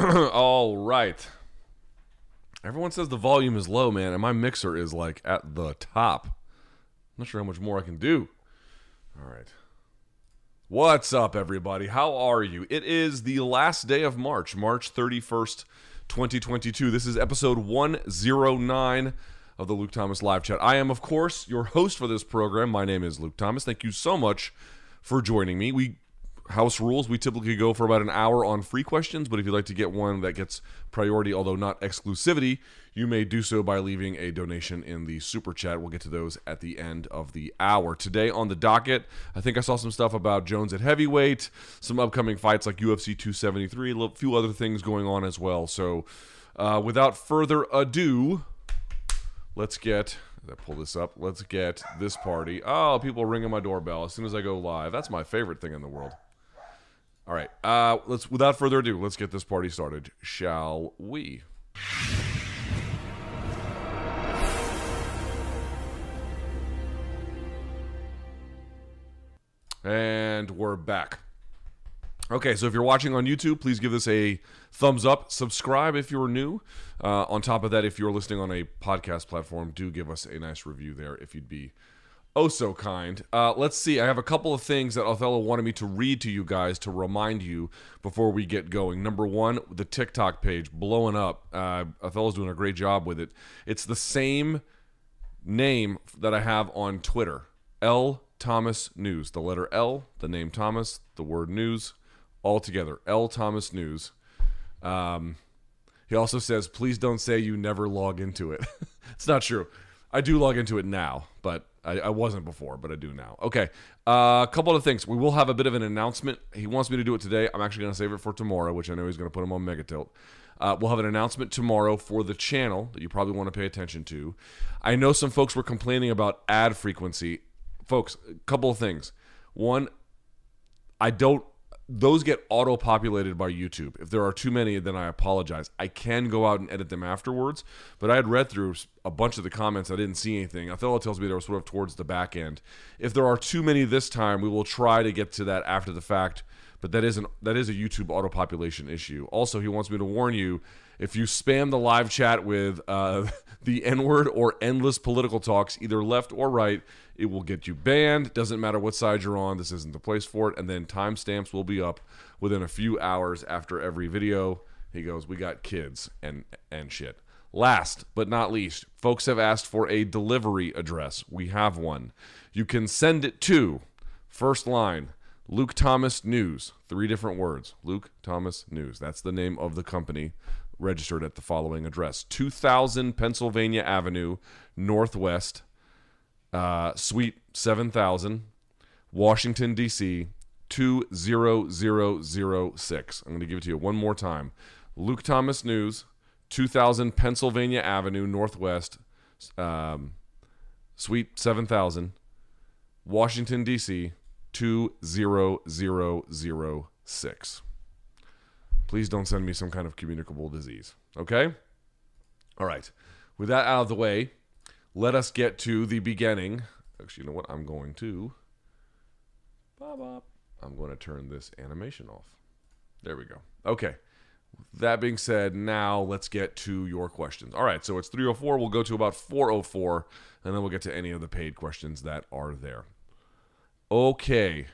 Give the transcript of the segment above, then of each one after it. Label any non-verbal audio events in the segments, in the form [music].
[clears throat] All right. Everyone says the volume is low, man, and my mixer is like at the top. I'm not sure how much more I can do. All right. What's up, everybody? How are you? It is the last day of March, March 31st, 2022. This is episode 109 of the Luke Thomas live chat. I am, of course, your host for this program. My name is Luke Thomas. Thank you so much for joining me. We house rules, we typically go for about an hour on free questions, but if you'd like to get one that gets priority, although not exclusivity, you may do so by leaving a donation in the super chat. We'll get to those at the end of the hour. Today on the docket, I think I saw some stuff about Jones at heavyweight, some upcoming fights like UFC 273, a few other things going on as well. So, uh, without further ado, let's get I pull this up. Let's get this party. Oh, people ringing my doorbell as soon as I go live. That's my favorite thing in the world. All right. Uh, let's without further ado, let's get this party started, shall we? And we're back. Okay, so if you're watching on YouTube, please give this a thumbs up. Subscribe if you're new. Uh, on top of that, if you're listening on a podcast platform, do give us a nice review there if you'd be oh so kind. Uh, let's see. I have a couple of things that Othello wanted me to read to you guys to remind you before we get going. Number one, the TikTok page blowing up. Uh, Othello's doing a great job with it. It's the same name that I have on Twitter. L Thomas News. The letter L, the name Thomas, the word news, all together. L Thomas News. Um, he also says, please don't say you never log into it. [laughs] it's not true. I do log into it now, but I, I wasn't before, but I do now. Okay, uh, a couple of things. We will have a bit of an announcement. He wants me to do it today. I'm actually going to save it for tomorrow, which I know he's going to put him on Megatilt. Uh, we'll have an announcement tomorrow for the channel that you probably want to pay attention to. I know some folks were complaining about ad frequency. Folks, a couple of things. One, I don't those get auto populated by YouTube. If there are too many, then I apologize. I can go out and edit them afterwards, but I had read through a bunch of the comments. I didn't see anything. Othello tells me they were sort of towards the back end. If there are too many this time, we will try to get to that after the fact. But that is an that is a YouTube auto population issue. Also, he wants me to warn you if you spam the live chat with uh, [laughs] the N word or endless political talks, either left or right, it will get you banned. Doesn't matter what side you're on. This isn't the place for it. And then timestamps will be up within a few hours after every video. He goes, "We got kids and and shit." Last but not least, folks have asked for a delivery address. We have one. You can send it to first line Luke Thomas News. Three different words. Luke Thomas News. That's the name of the company registered at the following address 2000 Pennsylvania Avenue, Northwest, uh, Suite 7000, Washington, D.C. 20006. I'm going to give it to you one more time. Luke Thomas News, 2000 Pennsylvania Avenue, Northwest, um, Suite 7000, Washington, D.C. 20006. Please don't send me some kind of communicable disease. Okay? All right. With that out of the way, let us get to the beginning. Actually, you know what? I'm going to. I'm going to turn this animation off. There we go. Okay. That being said, now let's get to your questions. All right, so it's 304. We'll go to about 404, and then we'll get to any of the paid questions that are there. Okay.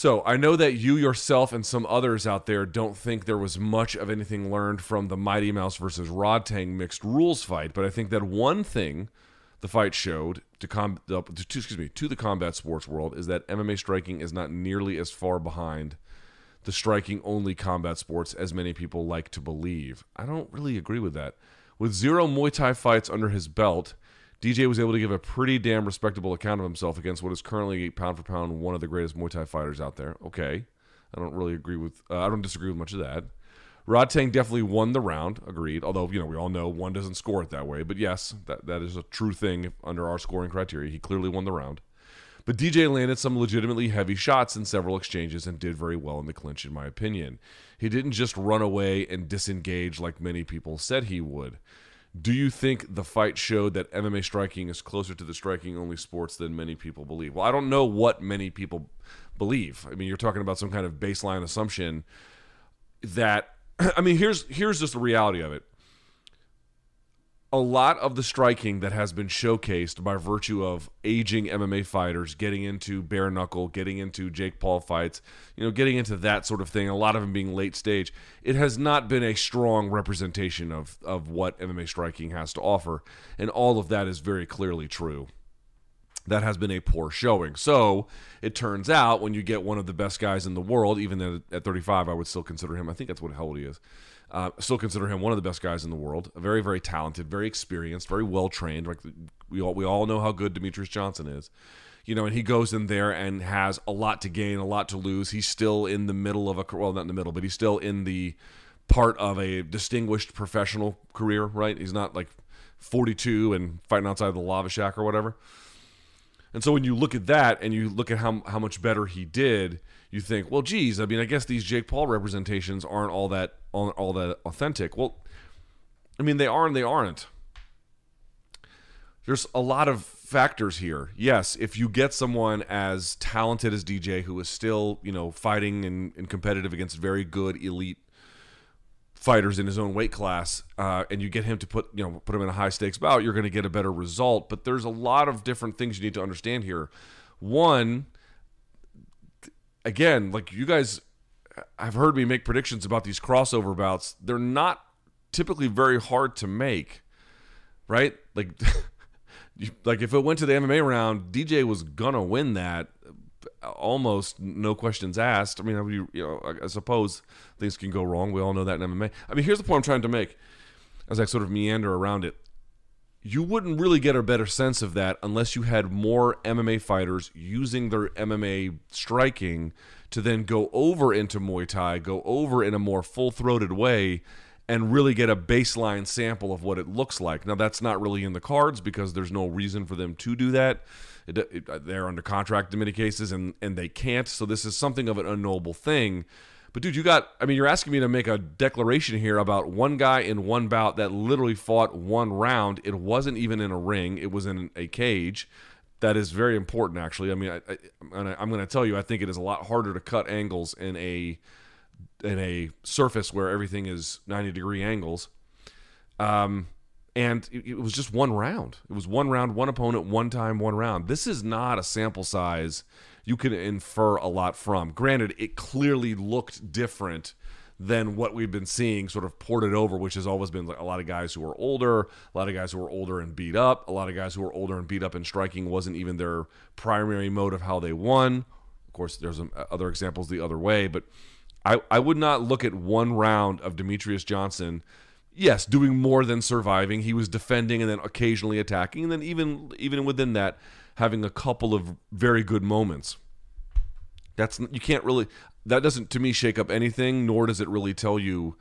So I know that you yourself and some others out there don't think there was much of anything learned from the Mighty Mouse versus Rodtang mixed rules fight, but I think that one thing the fight showed to, com- to excuse me to the combat sports world is that MMA striking is not nearly as far behind the striking only combat sports as many people like to believe. I don't really agree with that. With zero Muay Thai fights under his belt, DJ was able to give a pretty damn respectable account of himself against what is currently pound for pound one of the greatest Muay Thai fighters out there. Okay, I don't really agree with. Uh, I don't disagree with much of that. Rodtang definitely won the round, agreed. Although you know we all know one doesn't score it that way, but yes, that that is a true thing under our scoring criteria. He clearly won the round. But DJ landed some legitimately heavy shots in several exchanges and did very well in the clinch, in my opinion. He didn't just run away and disengage like many people said he would. Do you think the fight showed that MMA striking is closer to the striking only sports than many people believe? Well, I don't know what many people believe. I mean, you're talking about some kind of baseline assumption that [clears throat] I mean, here's here's just the reality of it a lot of the striking that has been showcased by virtue of aging MMA fighters getting into bare knuckle, getting into Jake Paul fights, you know, getting into that sort of thing, a lot of them being late stage, it has not been a strong representation of, of what MMA striking has to offer. And all of that is very clearly true. That has been a poor showing. So it turns out when you get one of the best guys in the world, even at, at 35, I would still consider him, I think that's what old he is uh, still consider him one of the best guys in the world. Very, very talented, very experienced, very well trained. Like we all we all know how good Demetrious Johnson is. You know, and he goes in there and has a lot to gain, a lot to lose. He's still in the middle of a well, not in the middle, but he's still in the part of a distinguished professional career. Right? He's not like 42 and fighting outside the lava shack or whatever. And so when you look at that and you look at how how much better he did, you think, well, geez, I mean, I guess these Jake Paul representations aren't all that all, all that authentic. Well, I mean, they are and they aren't. There's a lot of factors here. Yes, if you get someone as talented as DJ who is still, you know, fighting and, and competitive against very good elite fighters in his own weight class, uh, and you get him to put, you know, put him in a high stakes bout, you're going to get a better result. But there's a lot of different things you need to understand here. One, again, like you guys I've heard me make predictions about these crossover bouts. They're not typically very hard to make, right? Like, [laughs] like if it went to the MMA round, DJ was gonna win that, almost no questions asked. I mean, I you know, I suppose things can go wrong. We all know that in MMA. I mean, here's the point I'm trying to make, as I sort of meander around it. You wouldn't really get a better sense of that unless you had more MMA fighters using their MMA striking to then go over into Muay Thai, go over in a more full throated way, and really get a baseline sample of what it looks like. Now, that's not really in the cards because there's no reason for them to do that. It, it, uh, they're under contract in many cases and, and they can't. So, this is something of an unknowable thing. But, dude, you got, I mean, you're asking me to make a declaration here about one guy in one bout that literally fought one round. It wasn't even in a ring, it was in a cage that is very important actually i mean I, am going to tell you i think it is a lot harder to cut angles in a in a surface where everything is 90 degree angles um and it, was just one round it was one round one opponent one time one round this is not a sample size you can infer a lot from granted it clearly looked different than what we've been seeing sort of ported over, which has always been like a lot of guys who are older, a lot of guys who are older and beat up, a lot of guys who are older and beat up and striking wasn't even their primary mode of how they won. Of course, there's um, other examples the other way, but I, I would not look at one round of Demetrious Johnson. Yes, doing more than surviving. He was defending and then occasionally attacking, and then even even within that, having a couple of very good moments. That's you can't really that doesn't to me shake up anything, nor does it really tell you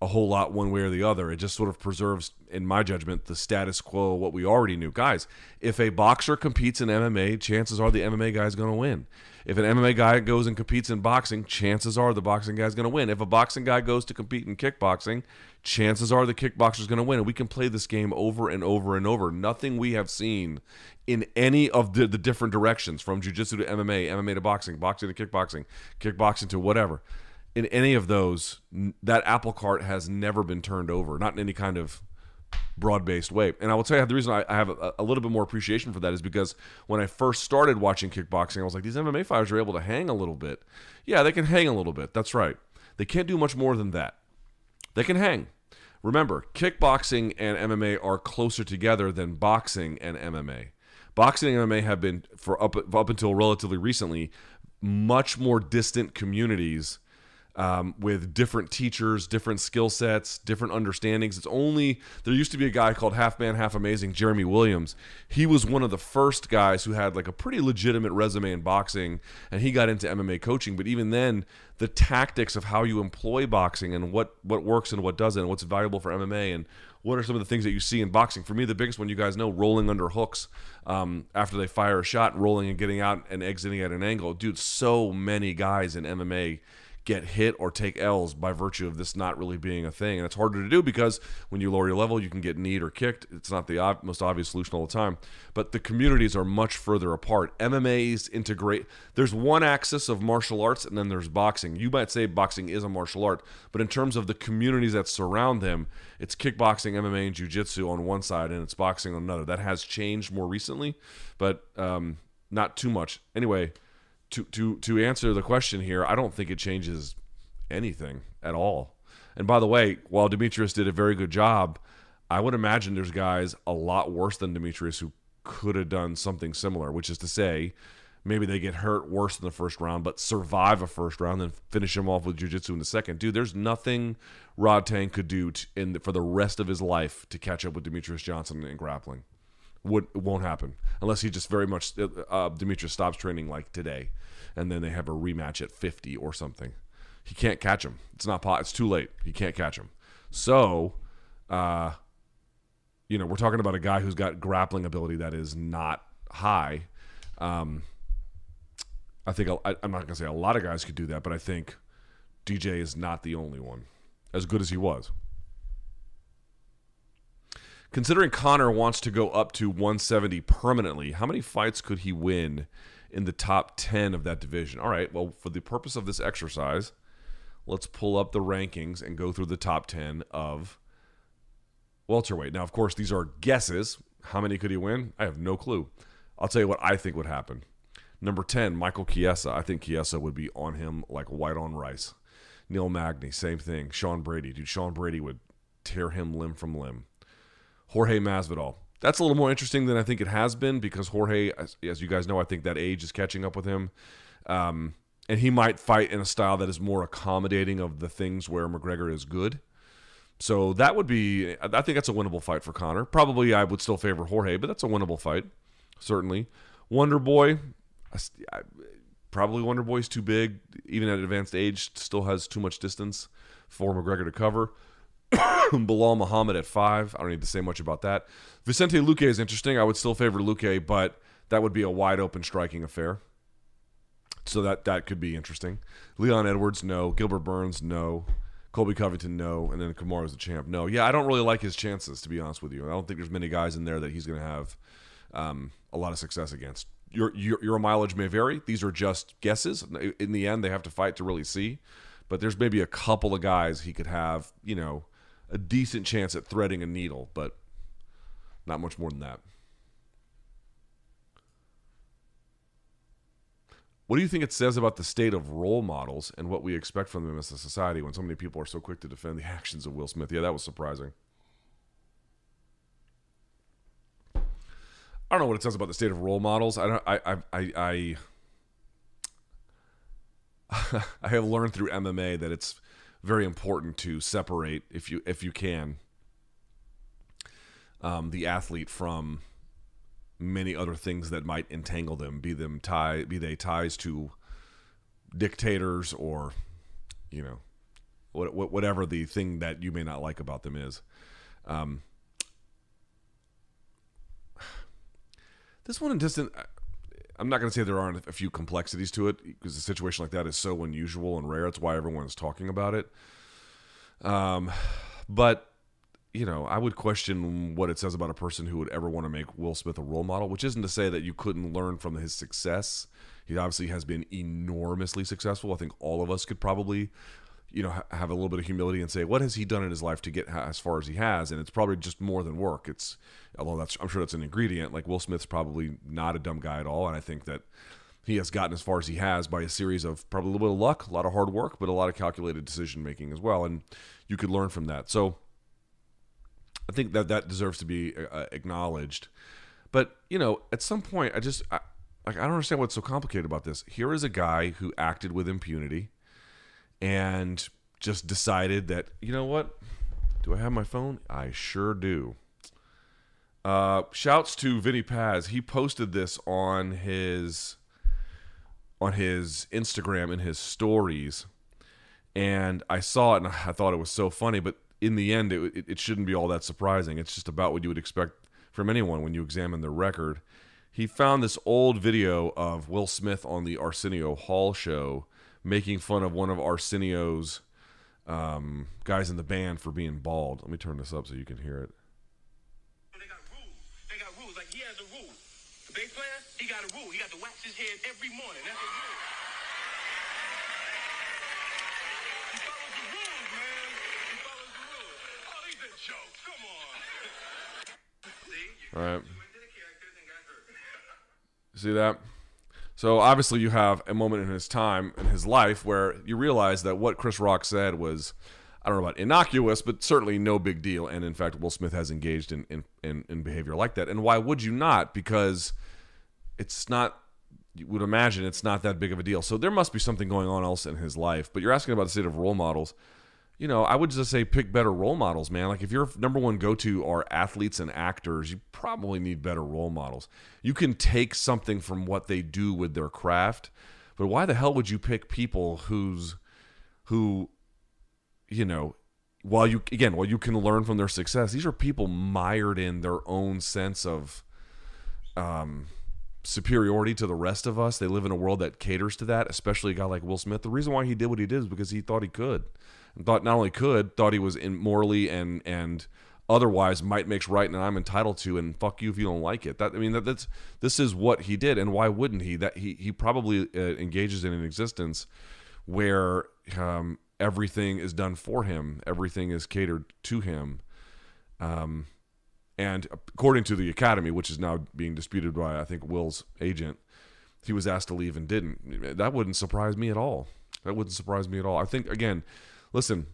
a whole lot one way or the other. It just sort of preserves, in my judgment, the status quo, what we already knew. Guys, if a boxer competes in MMA, chances are the MMA guy is going to win. If an MMA guy goes and competes in boxing, chances are the boxing guy is going to win. If a boxing guy goes to compete in kickboxing, chances are the kickboxer is going to win. And we can play this game over and over and over. Nothing we have seen in any of the, the different directions from jiu-jitsu to MMA, MMA to boxing, boxing to kickboxing, kickboxing to whatever. In any of those, that apple cart has never been turned over, not in any kind of broad-based way. And I will tell you the reason I, have a, a, little bit more appreciation for that is because when I first started watching kickboxing, I was like, these MMA fighters are able to hang a little bit. Yeah, they can hang a little bit. That's right. They can't do much more than that. They can hang. Remember, kickboxing and MMA are closer together than boxing and MMA. Boxing and MMA have been for up up until relatively recently much more distant communities um, with different teachers, different skill sets, different understandings. It's only there used to be a guy called Half Man Half Amazing, Jeremy Williams. He was one of the first guys who had like a pretty legitimate resume in boxing, and he got into MMA coaching. But even then, the tactics of how you employ boxing and what what works and what doesn't, what's valuable for MMA, and what are some of the things that you see in boxing? For me, the biggest one you guys know, rolling under hooks um, after they fire a shot, rolling and getting out and exiting at an angle. Dude, so many guys in MMA get hit or take L's by virtue of this not really being a thing. And it's harder to do because when you lower your level, you can get kneed or kicked. It's not the ob- most obvious solution all the time. But the communities are much further apart. MMA's integrate. There's one axis of martial arts, and then there's boxing. You might say boxing is a martial art, but in terms of the communities that surround them, it's kickboxing, MMA, and jiu-jitsu on one side, and it's boxing on another. That has changed more recently, but um, not too much. Anyway to to to answer the question here, I don't think it changes anything at all. And by the way, while Demetrious did a very good job, I would imagine there's guys a lot worse than Demetrious who could have done something similar, which is to say, maybe they get hurt worse in the first round, but survive a first round, then finish him off with jiu-jitsu in the second. Dude, there's nothing Rodtang could do in the, for the rest of his life to catch up with Demetrious Johnson in grappling. Would won't happen unless he just very much uh, uh Demetrious stops training like today and then they have a rematch at 50 or something. He can't catch him. It's not pot. it's too late. He can't catch him. So, uh, you know, we're talking about a guy who's got grappling ability that is not high. Um, I think I, I'm not to say a lot of guys could do that, but I think DJ is not the only one, as good as he was. Considering Conor wants to go up to 170 permanently, how many fights could he win in the top 10 of that division. All right, well, for the purpose of this exercise, let's pull up the rankings and go through the top 10 of welterweight. Now, of course, these are guesses. How many could he win? I have no clue. I'll tell you what I think would happen. Number 10, Michael Chiesa. I think Chiesa would be on him like white on rice. Neil Magny, same thing. Sean Brady. Dude, Sean Brady would tear him limb from limb. Jorge Masvidal. That's a little more interesting than I think it has been because Jorge, as, as you guys know, I think that age is catching up with him. Um, and he might fight in a style that is more accommodating of the things where McGregor is good. So that would be, I think that's a winnable fight for Conor. Probably I would still favor Jorge, but that's a winnable fight, certainly. Wonder Boy, probably Wonder Boy's too big, even at advanced age, still has too much distance for McGregor to cover. Belal Muhammad at five. I don't need to say much about that. Vicente Luque is interesting. I would still favor Luque, but that would be a wide open striking affair. So that that could be interesting. Leon Edwards, no. Gilbert Burns, no. Colby Covington, no. And then Kamaru's the champ, no. Yeah, I don't really like his chances, to be honest with you. I don't think there's many guys in there that he's going to have um, a lot of success against. Your, your your mileage may vary. These are just guesses. In the end, they have to fight to really see. But there's maybe a couple of guys he could have, you know, a decent chance at threading a needle, but not much more than that. What do you think it says about the state of role models and what we expect from them as a society when so many people are so quick to defend the [laughs] actions of Will Smith? Yeah, that was surprising. I don't know what it says about the state of role models. I don't. I. I. I. I, [laughs] I have learned through MMA that it's very important to separate if you if you can um, the athlete from many other things that might entangle them be them tie be they ties to dictators or you know what, whatever the thing that you may not like about them is. Um, [sighs] this one in distant I'm not going to say there aren't a few complexities to it because a situation like that is so unusual and rare. It's why everyone's talking about it. Um, but you know, I would question what it says about a person who would ever want to make Will Smith a role model, which isn't to say that you couldn't learn from his success. He obviously has been enormously successful. I think all of us could probably you know have a little bit of humility and say what has he done in his life to get as far as he has? And it's probably just more than work. It's although that's i'm sure that's an ingredient like will smith's probably not a dumb guy at all. And i think that he has gotten as far as he has by a series of probably a little bit of luck a lot of hard work but a lot of calculated decision making as well. And you could learn from that. So i think that that deserves to be uh, acknowledged. But you know at some point i just I, like i don't understand what's so complicated about this. Here is a guy who acted with impunity and just decided that you know what do i have my phone i sure do uh, shouts to Vinny Paz. He posted this on his on his Instagram in his stories, and I saw it and I thought it was so funny. But in the end, it, it, shouldn't be all that surprising. It's just about what you would expect from anyone when you examine their record. He found this old video of Will Smith on the Arsenio Hall show making fun of one of Arsenio's um, guys in the band for being bald. Let me turn this up so you can hear it. They got rules. They got rules. Like he has a rule. The bass player, he got a rule. He got to wax his head every morning. That's a rule. He follows the rules, man. He follows the rules. Oh, these are jokes. Come on. [laughs] See? All right. went to the characters and got hurt. [laughs] See that? So obviously you have a moment in his time in his life where you realize that what Chris Rock said was I don't know about innocuous, but certainly no big deal. And in fact, Will Smith has engaged in in, in, in behavior like that. And why would you not? Because it's not you would imagine it's not that big of a deal. So there must be something going on else in his life. But you're asking about the state of role models. You know, I would just say pick better role models, man. Like if your number one go to are athletes and actors, you probably need better role models. You can take something from what they do with their craft, but why the hell would you pick people who's who you know, while you again, while you can learn from their success, these are people mired in their own sense of um superiority to the rest of us. They live in a world that caters to that, especially a guy like Will Smith. The reason why he did what he did is because he thought he could. Thought not only could, thought he was in morally and and otherwise might makes right and I'm entitled to and fuck you if you don't like it. That I mean that, that's this is what he did and why wouldn't he? That he he probably uh, engages in an existence where um, everything is done for him, everything is catered to him. Um, and according to the academy, which is now being disputed by I think Will's agent, he was asked to leave and didn't. That wouldn't surprise me at all. That wouldn't surprise me at all. I think again, listen,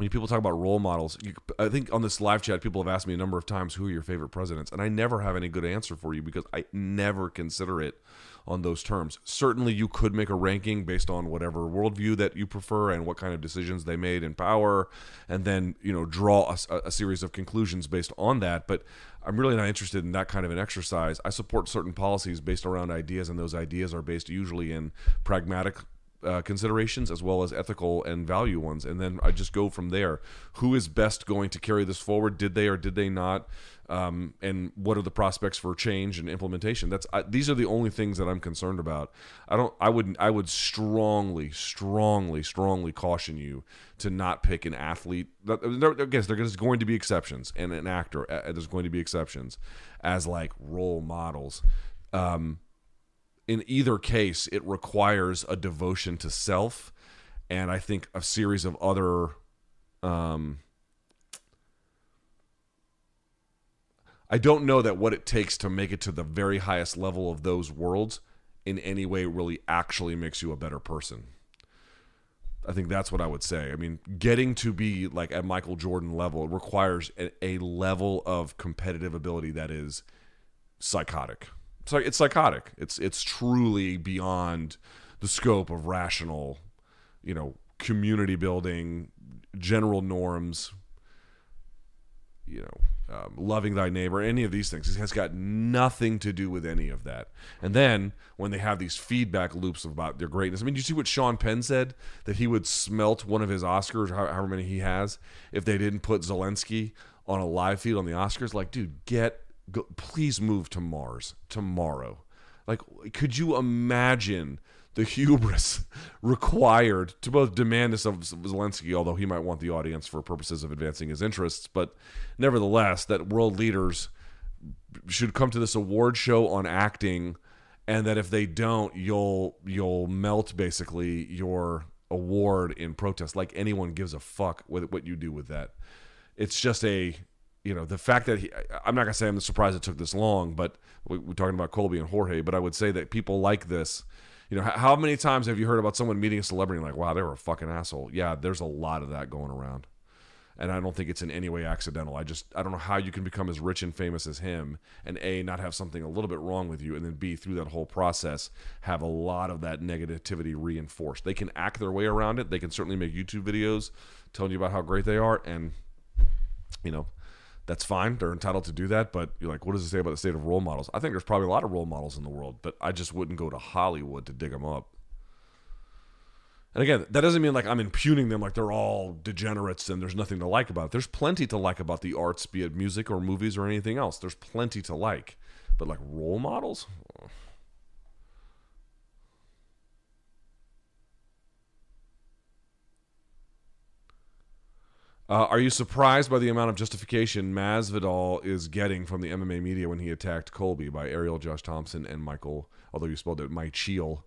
when people talk about role models, you, I think on this live chat, people have asked me a number of times who are your favorite presidents, and I never have any good answer for you because I never consider it on those terms. Certainly, you could make a ranking based on whatever worldview that you prefer and what kind of decisions they made in power, and then you know draw a, a series of conclusions based on that. But I'm really not interested in that kind of an exercise. I support certain policies based around ideas, and those ideas are based usually in pragmatic uh, considerations as well as ethical and value ones. And then I just go from there. Who is best going to carry this forward? Did they or did they not? Um, and what are the prospects for change and implementation? That's I, these are the only things that I'm concerned about. I don't. I would. I would strongly, strongly, strongly caution you to not pick an athlete. I guess there's going to be exceptions, and an actor. Uh, there's going to be exceptions as like role models. Um, in either case, it requires a devotion to self, and I think a series of other. Um, I don't know that what it takes to make it to the very highest level of those worlds in any way really actually makes you a better person. I think that's what I would say. I mean, getting to be like at Michael Jordan level requires a, a level of competitive ability that is psychotic. It's like it's psychotic. It's it's truly beyond the scope of rational, you know, community building, general norms, you know, um, loving thy neighbor, any of these things. It has got nothing to do with any of that. And then when they have these feedback loops about their greatness, I mean, you see what Sean Penn said that he would smelt one of his Oscars, however many he has, if they didn't put Zelensky on a live feed on the Oscars. Like, dude, get, go, please move to Mars tomorrow. Like, could you imagine? the hubris [laughs] required to both demand this of Zelensky, although he might want the audience for purposes of advancing his interests, but nevertheless, that world leaders should come to this award show on acting, and that if they don't, you'll you'll melt basically your award in protest. Like anyone gives a fuck with what you do with that. It's just a you know the fact that he, I'm not gonna say I'm surprised it took this long, but we, we're talking about Colby and Jorge, but I would say that people like this you know, how many times have you heard about someone meeting a celebrity and like, wow, they were a fucking asshole? Yeah, there's a lot of that going around. And I don't think it's in any way accidental. I just, I don't know how you can become as rich and famous as him and A, not have something a little bit wrong with you, and then B, through that whole process, have a lot of that negativity reinforced. They can act their way around it. They can certainly make YouTube videos telling you about how great they are. And, you know, that's fine. They're entitled to do that. But you're like, what does it say about the state of role models? I think there's probably a lot of role models in the world, but I just wouldn't go to Hollywood to dig them up. And again, that doesn't mean like I'm impugning them like they're all degenerates and there's nothing to like about it. There's plenty to like about the arts, be it music or movies or anything else. There's plenty to like. But like role models? Uh, are you surprised by the amount of justification Masvidal is getting from the MMA media when he attacked Colby by Ariel, Josh Thompson, and Michael, although you spelled it Michiel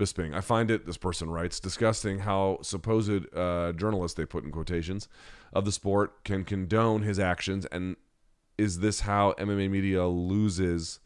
Bisping? I find it, this person writes, disgusting how supposed uh, journalists, they put in quotations, of the sport can condone his actions. And is this how MMA media loses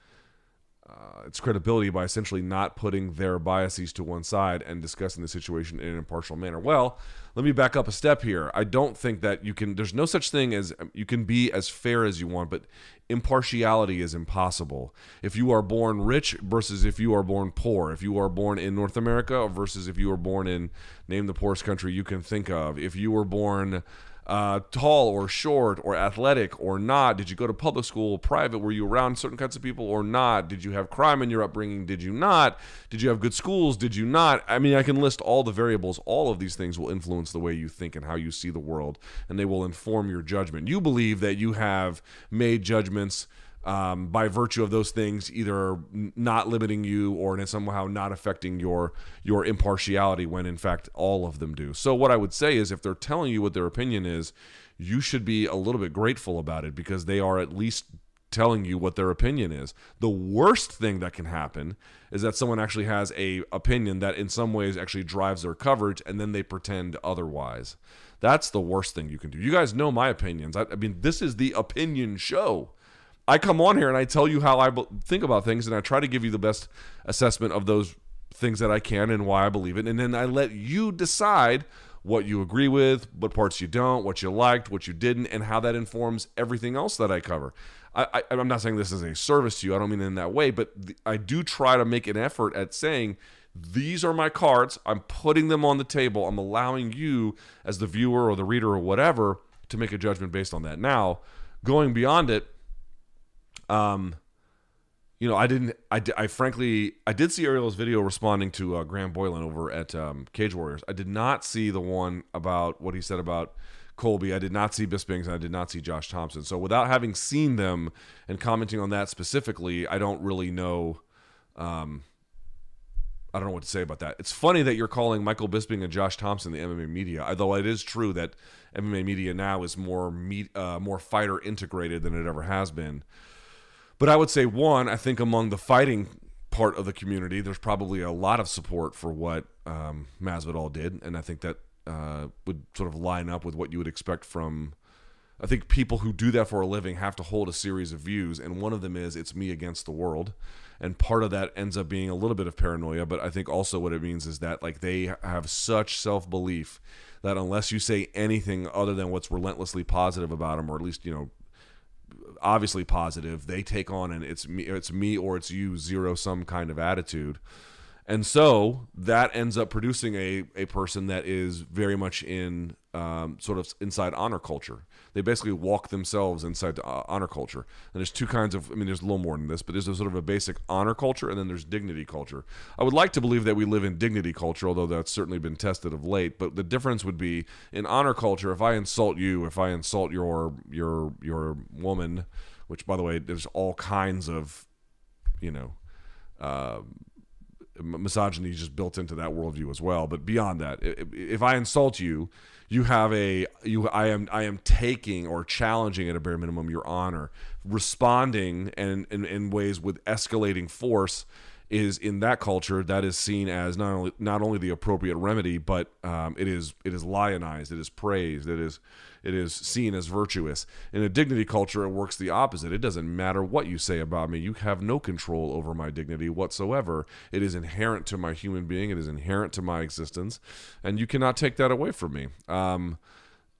uh, its credibility by essentially not putting their biases to one side and discussing the situation in an impartial manner. Well, let me back up a step here. I don't think that you can, there's no such thing as you can be as fair as you want, but impartiality is impossible. If you are born rich versus if you are born poor, if you are born in North America versus if you are born in, name the poorest country you can think of, if you were born uh, tall or short or athletic or not? Did you go to public school, private? Were you around certain kinds of people or not? Did you have crime in your upbringing? Did you not? Did you have good schools? Did you not? I mean, I can list all the variables. All of these things will influence the way you think and how you see the world, and they will inform your judgment. You believe that you have made judgments um, by virtue of those things either not limiting you or somehow not affecting your your impartiality when in fact all of them do. So what i would say is if they're telling you what their opinion is you should be a little bit grateful about it because they are at least telling you what their opinion is. The worst thing that can happen is that someone actually has a opinion that in some ways actually drives their coverage and then they pretend otherwise. That's the worst thing you can do. You guys know my opinions. I, I mean this is the opinion show I come on here and I tell you how I think about things, and I try to give you the best assessment of those things that I can and why I believe it, and then I let you decide what you agree with, what parts you don't, what you liked, what you didn't, and how that informs everything else that I cover. I, am not saying this is a service to you. I don't mean it in that way, but I do try to make an effort at saying these are my cards. I'm putting them on the table. I'm allowing you, as the viewer or the reader or whatever, to make a judgment based on that. Now, going beyond it, um, you know, I didn't. I, I frankly, I did see Ariel's video responding to uh, Graham Boylan over at um, Cage Warriors. I did not see the one about what he said about Colby. I did not see Bisping's, and I did not see Josh Thompson. So without having seen them and commenting on that specifically, I don't really know. Um, I don't know what to say about that. It's funny that you're calling Michael Bisping and Josh Thompson the MMA media, although it is true that MMA media now is more meet, uh, more fighter integrated than it ever has been. But I would say one, I think among the fighting part of the community, there's probably a lot of support for what um, Masvidal did, and I think that uh, would sort of line up with what you would expect from. I think people who do that for a living have to hold a series of views, and one of them is it's me against the world, and part of that ends up being a little bit of paranoia. But I think also what it means is that like they have such self belief that unless you say anything other than what's relentlessly positive about them, or at least you know obviously positive. They take on an it's me, it's me or it's you zero sum kind of attitude. And so that ends up producing a, a person that is very much in um, sort of inside honor culture. They basically walk themselves inside uh, honor culture. And there's two kinds of, I mean, there's a little more than this, but there's a sort of a basic honor culture and then there's dignity culture. I would like to believe that we live in dignity culture, although that's certainly been tested of late. But the difference would be in honor culture, if I insult you, if I insult your your your woman, which by the way, there's all kinds of, you know, uh, misogyny just built into that worldview as well. But beyond that, if I insult you, you have a you I am I am taking or challenging at a bare minimum your honor, responding and in, in ways with escalating force is in that culture that is seen as not only not only the appropriate remedy, but um, it is it is lionized, it is praised, it is it is seen as virtuous. In a dignity culture, it works the opposite. It doesn't matter what you say about me. You have no control over my dignity whatsoever. It is inherent to my human being. It is inherent to my existence, and you cannot take that away from me. Um,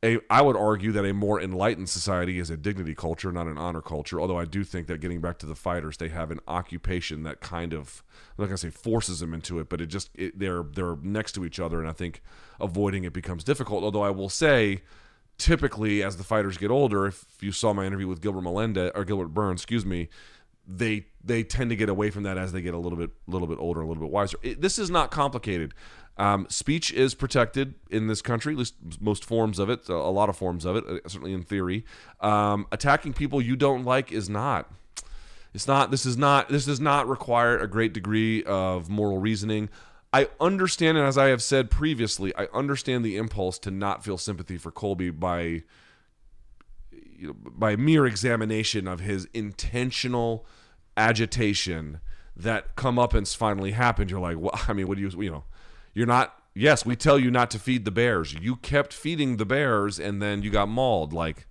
a, I would argue that a more enlightened society is a dignity culture, not an honor culture. Although I do think that getting back to the fighters, they have an occupation that kind of, I'm not gonna say forces them into it, but it just it, they're they're next to each other, and I think avoiding it becomes difficult. Although I will say, typically as the fighters get older, if you saw my interview with Gilbert Melendez or Gilbert Burns, excuse me, they they tend to get away from that as they get a little bit a little bit older, a little bit wiser. It, this is not complicated. Um, speech is protected in this country, at least most forms of it, a lot of forms of it, uh, certainly in theory. Um, attacking people you don't like is not. It's not. This is not. This does not require a great degree of moral reasoning. I understand, and as I have said previously, I understand the impulse to not feel sympathy for Colby by by mere examination of his intentional agitation that come up and finally happened. You're like, well, I mean, what do you, you know, you're not. Yes, we tell you not to feed the bears. You kept feeding the bears, and then you got mauled. Like,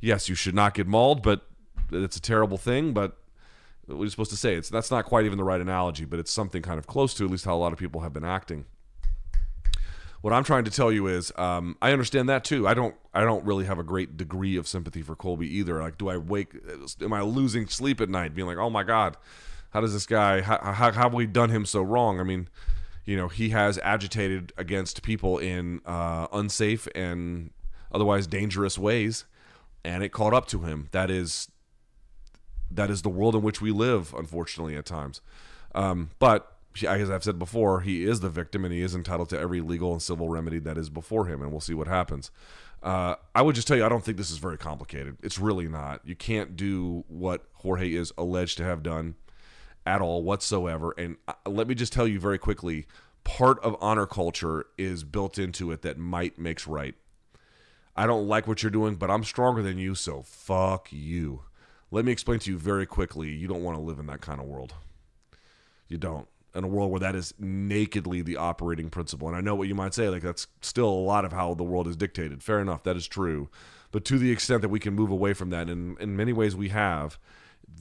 yes, you should not get mauled, but it's a terrible thing. But what are you supposed to say? It's that's not quite even the right analogy, but it's something kind of close to at least how a lot of people have been acting. What I'm trying to tell you is, um, I understand that too. I don't, I don't really have a great degree of sympathy for Colby either. Like, do I wake? Am I losing sleep at night, being like, oh my god, how does this guy? How, how, how have we done him so wrong? I mean, you know, he has agitated against people in uh, unsafe and otherwise dangerous ways, and it caught up to him. That is, that is the world in which we live, unfortunately, at times. Um, but as I've said before, he is the victim, and he is entitled to every legal and civil remedy that is before him, and we'll see what happens. Uh, I would just tell you, I don't think this is very complicated. It's really not. You can't do what Jorge is alleged to have done at all whatsoever. And uh, let me just tell you very quickly part of honor culture is built into it that might makes right. I don't like what you're doing, but I'm stronger than you, so fuck you. Let me explain to you very quickly. You don't want to live in that kind of world. You don't. In a world where that is nakedly the operating principle. And I know what you might say, like that's still a lot of how the world is dictated. Fair enough, that is true. But to the extent that we can move away from that, and in many ways we have,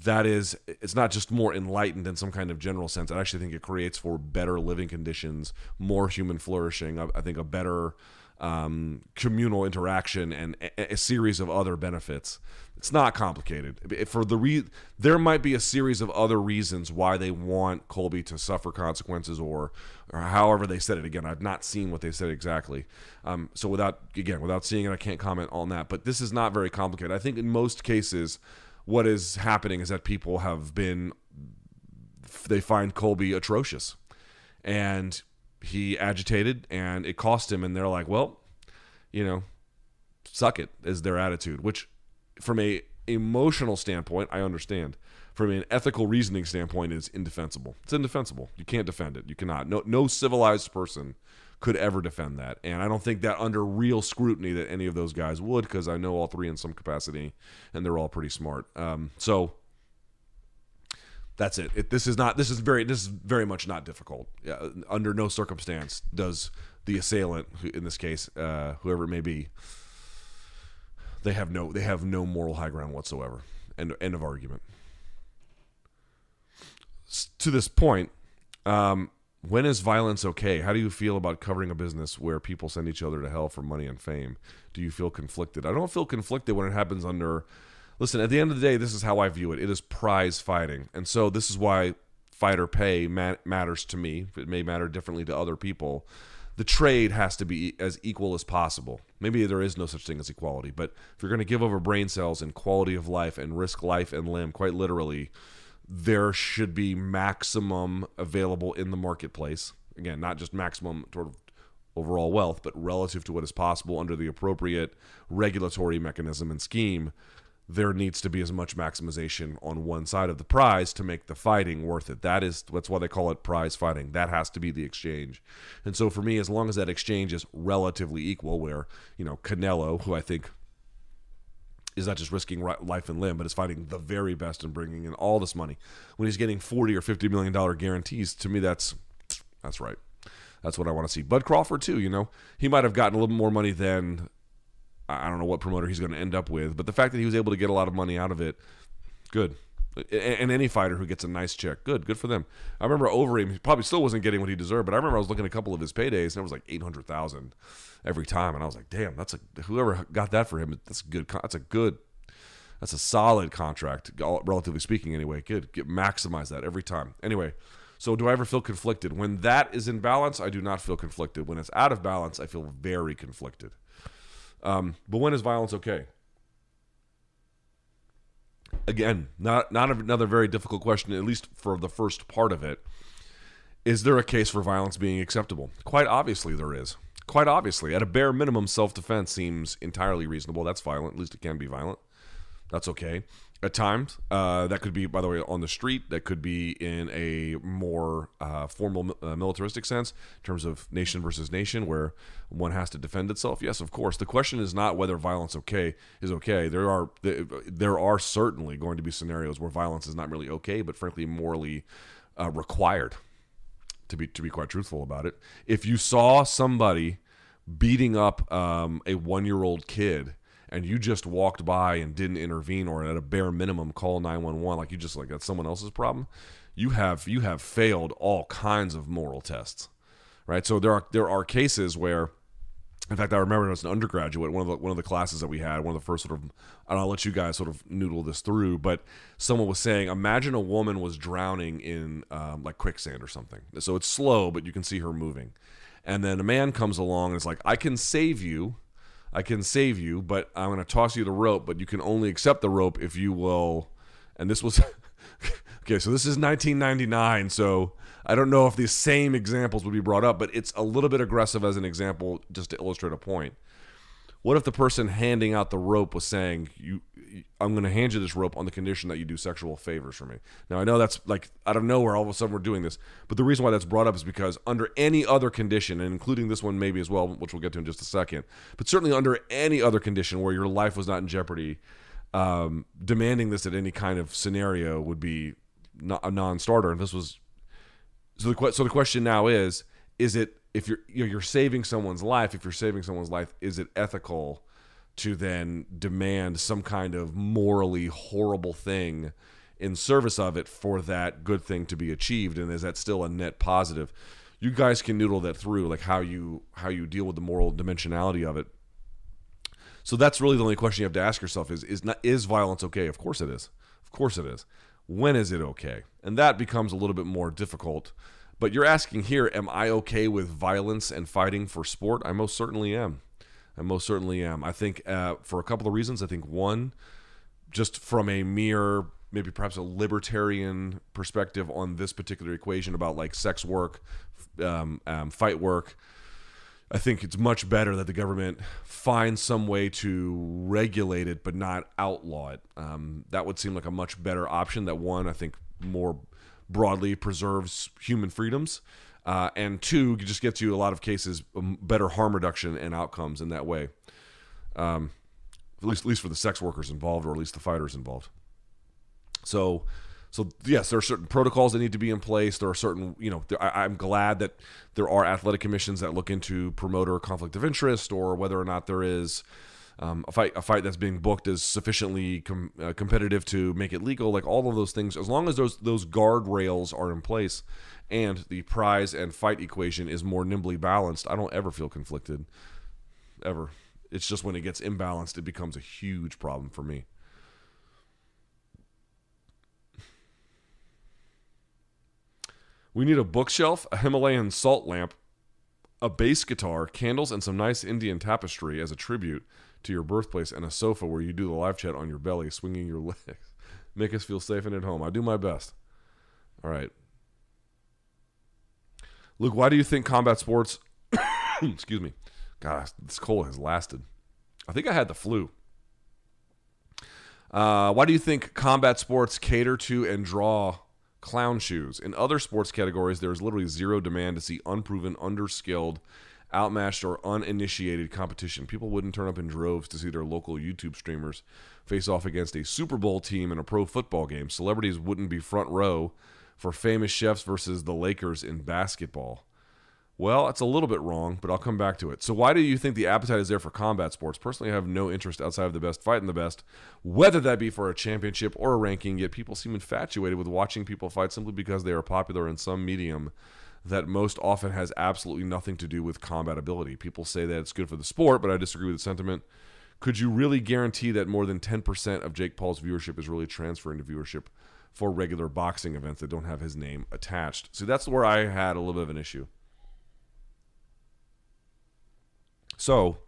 that is it's not just more enlightened in some kind of general sense i actually think it creates for better living conditions more human flourishing i, think a better um, communal interaction and a, series of other benefits it's not complicated. For the re- there might be a series of other reasons why they want colby to suffer consequences or or however they said it. Again i've not seen what they said exactly. Um, so without again without seeing it i can't comment on that but this is not very complicated. I think in most cases what is happening is that people have been they find Colby atrocious and he agitated and it cost him and they're like well you know suck it is their attitude which from a emotional standpoint I understand from an ethical reasoning standpoint it's indefensible it's indefensible you can't defend it you cannot no no civilized person could ever defend that. And I don't think that under real scrutiny that any of those guys would, because I know all three in some capacity, and they're all pretty smart. Um, so that's it. it. This is not. This is very. This is very much not difficult. Uh, under no circumstance does the assailant, in this case, uh, whoever it may be, they have no. They have no moral high ground whatsoever. End. End of argument. S- to this point. Um, when is violence okay? How do you feel about covering a business where people send each other to hell for money and fame? Do you feel conflicted? I don't feel conflicted when it happens under. Listen, at the end of the day, this is how I view it. It is prize fighting, and so this is why fighter pay matters to me. It may matter differently to other people. The trade has to be as equal as possible. Maybe there is no such thing as equality, but if you're going to give over brain cells and quality of life and risk life and limb, quite literally, there should be maximum available in the marketplace. Again, not just maximum sort of overall wealth, but relative to what is possible under the appropriate regulatory mechanism and scheme, there needs to be as much maximization on one side of the prize to make the fighting worth it. That is that's why they call it prize fighting. That has to be the exchange. And so for me, as long as that exchange is relatively equal, where you know Canelo, who I think is not just risking life and limb, but is fighting the very best and bringing in all this money. When he's getting forty or fifty million dollar guarantees, to me that's that's right. That's what I want to see. Bud Crawford too. You know, he might have gotten a little more money than I don't know what promoter he's going to end up with, but the fact that he was able to get a lot of money out of it, good. And any fighter who gets a nice check, good, good for them. I remember Overeem, he probably still wasn't getting what he deserved, but I remember I was looking at a couple of his paydays, and it was like eight hundred thousand every time, and I was like, damn, that's a whoever got that for him, that's a good, that's a good, that's a solid contract, relatively speaking. Anyway, good, get maximize that every time. Anyway, so do I ever feel conflicted when that is in balance? I do not feel conflicted. When it's out of balance, I feel very conflicted. Um, but when is violence okay? again, not not another very difficult question, at least for the first part of it. Is there a case for violence being acceptable? Quite obviously, there is. Quite obviously, at a bare minimum, self defense seems entirely reasonable. That's violent. At least it can be violent. That's okay. At times. Uh, that could be, by the way, on the street. That could be in a more uh, formal uh, militaristic sense, in terms of nation versus nation, where one has to defend itself. Yes, of course. The question is not whether violence okay is okay. There are there are certainly going to be scenarios where violence is not really okay, but frankly morally uh, required. To be to be quite truthful about it, if you saw somebody beating up um, a one year old kid and you just walked by and didn't intervene or at a bare minimum call 911 like you just like that's someone else's problem you have you have failed all kinds of moral tests right so there are there are cases where in fact, I remember as an undergraduate, one of the one of the classes that we had, one of the first sort of, and I'll let you guys sort of noodle this through, but someone was saying, imagine a woman was drowning in um, like quicksand or something. So it's slow, but you can see her moving, and then a man comes along and is like, I can save you, I can save you, but I'm going to toss you the rope, but you can only accept the rope if you will. And this was [laughs] okay. So this is 1999, so I don't know if these same examples would be brought up, but it's a little bit aggressive as an example just to illustrate a point. What if the person handing out the rope was saying, "You, I'm going to hand you this rope on the condition that you do sexual favors for me." Now I know that's like out of nowhere, all of a sudden we're doing this, but the reason why that's brought up is because under any other condition, and including this one maybe as well, which we'll get to in just a second, but certainly under any other condition where your life was not in jeopardy, um, demanding this at any kind of scenario would be not a non-starter. And this was so the so the question now is: Is it if you're you're you're saving someone's life? If you're saving someone's life, is it ethical to then demand some kind of morally horrible thing in service of it for that good thing to be achieved? And is that still a net positive? You guys can noodle that through, like how you how you deal with the moral dimensionality of it. So that's really the only question you have to ask yourself: is is not is violence okay? Of course it is. Of course it is. When is it okay? And that becomes a little bit more difficult. But you're asking here, am I okay with violence and fighting for sport? I most certainly am. I most certainly am. I think uh, for a couple of reasons. I think one, just from a mere maybe perhaps a libertarian perspective on this particular equation about like sex work, um, um, fight work. I think it's much better that the government find some way to regulate it, but not outlaw it. Um, that would seem like a much better option. That one, I think, more broadly preserves human freedoms, uh, and two, just gets you a lot of cases um, better harm reduction and outcomes in that way. Um, at least, at least for the sex workers involved, or at least the fighters involved. So, so yes, there are certain protocols that need to be in place. There are certain, you know, there, I, I'm glad that there are athletic commissions that look into promoter conflict of interest or whether or not there is um, a fight a fight that's being booked is sufficiently com- uh, competitive to make it legal. Like all of those things, as long as those those guardrails are in place and the prize and fight equation is more nimbly balanced, I don't ever feel conflicted, ever. It's just when it gets imbalanced, it becomes a huge problem for me. We need a bookshelf, a Himalayan salt lamp, a bass guitar, candles, and some nice Indian tapestry as a tribute to your birthplace, and a sofa where you do the live chat on your belly, swinging your [laughs] legs. Make us feel safe and at home. I do my best. All right. Luke, why do you think combat sports, [coughs] excuse me, God, this cold has lasted. I think I had the flu. Uh, why do you think combat sports cater to and draw clown shoes? In other sports categories, there is literally zero demand to see unproven, underskilled, outmatched, or uninitiated competition. People wouldn't turn up in droves to see their local YouTube streamers face off against a Super Bowl team in a pro football game. Celebrities wouldn't be front row for famous chefs versus the Lakers in basketball. Well, that's a little bit wrong, but I'll come back to it. So, why do you think the appetite is there for combat sports? Personally, I have no interest outside of the best fighting the best, whether that be for a championship or a ranking. Yet people seem infatuated with watching people fight simply because they are popular in some medium that most often has absolutely nothing to do with combat ability. People say that it's good for the sport, but I disagree with the sentiment. Could you really guarantee that more than 10% of Jake Paul's viewership is really transferring to viewership for regular boxing events that don't have his name attached? See, that's where I had a little bit of an issue. So,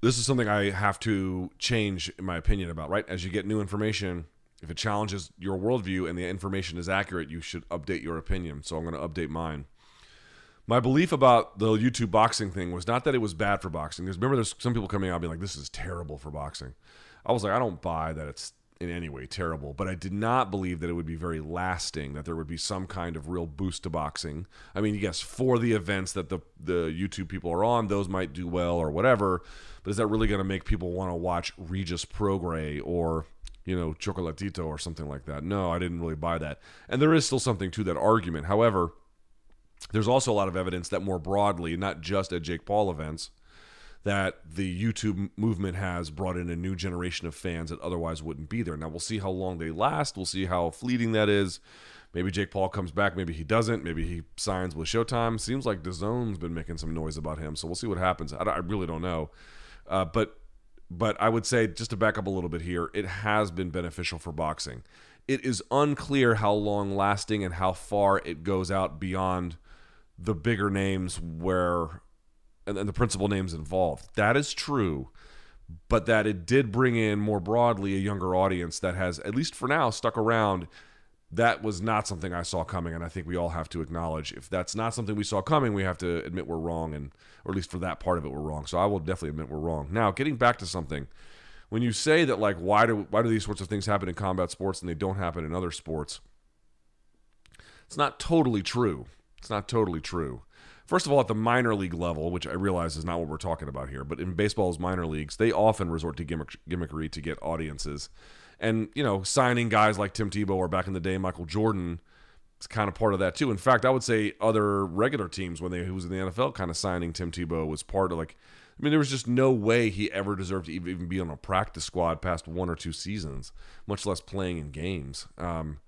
this is something I have to change my opinion about, right? As you get new information, if it challenges your worldview and the information is accurate, you should update your opinion. So, I'm going to update mine. My belief about the YouTube boxing thing was not that it was bad for boxing. Because remember, there's some people coming out being like, this is terrible for boxing. I was like, I don't buy that it's in any way terrible, but I did not believe that it would be very lasting, that there would be some kind of real boost to boxing. I mean, yes, for the events that the the YouTube people are on, those might do well or whatever, but is that really going to make people want to watch Regis Prograis or you know Chocolatito or something like that? No, I didn't really buy that. And there is still something to that argument. However, there's also a lot of evidence that more broadly, not just at Jake Paul events, that the YouTube movement has brought in a new generation of fans that otherwise wouldn't be there. Now we'll see how long they last. We'll see how fleeting that is. Maybe Jake Paul comes back. Maybe he doesn't. Maybe he signs with Showtime. Seems like DAZN's been making some noise about him. So we'll see what happens. I, I really don't know. Uh, but but I would say just to back up a little bit here, it has been beneficial for boxing. It is unclear how long lasting and how far it goes out beyond the bigger names where and, and the principal names involved. That is true, but that it did bring in more broadly a younger audience that has, at least for now, stuck around. That was not something I saw coming, and I think we all have to acknowledge if that's not something we saw coming, we have to admit we're wrong, and or at least for that part of it, we're wrong. So I will definitely admit we're wrong. Now, getting back to something, when you say that like why do why do these sorts of things happen in combat sports and they don't happen in other sports, it's not totally true. It's not totally true. First of all, at the minor league level, which I realize is not what we're talking about here, but in baseball's minor leagues, they often resort to gimmick, gimmickry to get audiences. And, you know, signing guys like Tim Tebow or back in the day, Michael Jordan, is kind of part of that too. In fact, I would say other regular teams when they who was in the NFL kind of signing Tim Tebow was part of like I mean, there was just no way he ever deserved to even be on a practice squad past one or two seasons, much less playing in games. Um,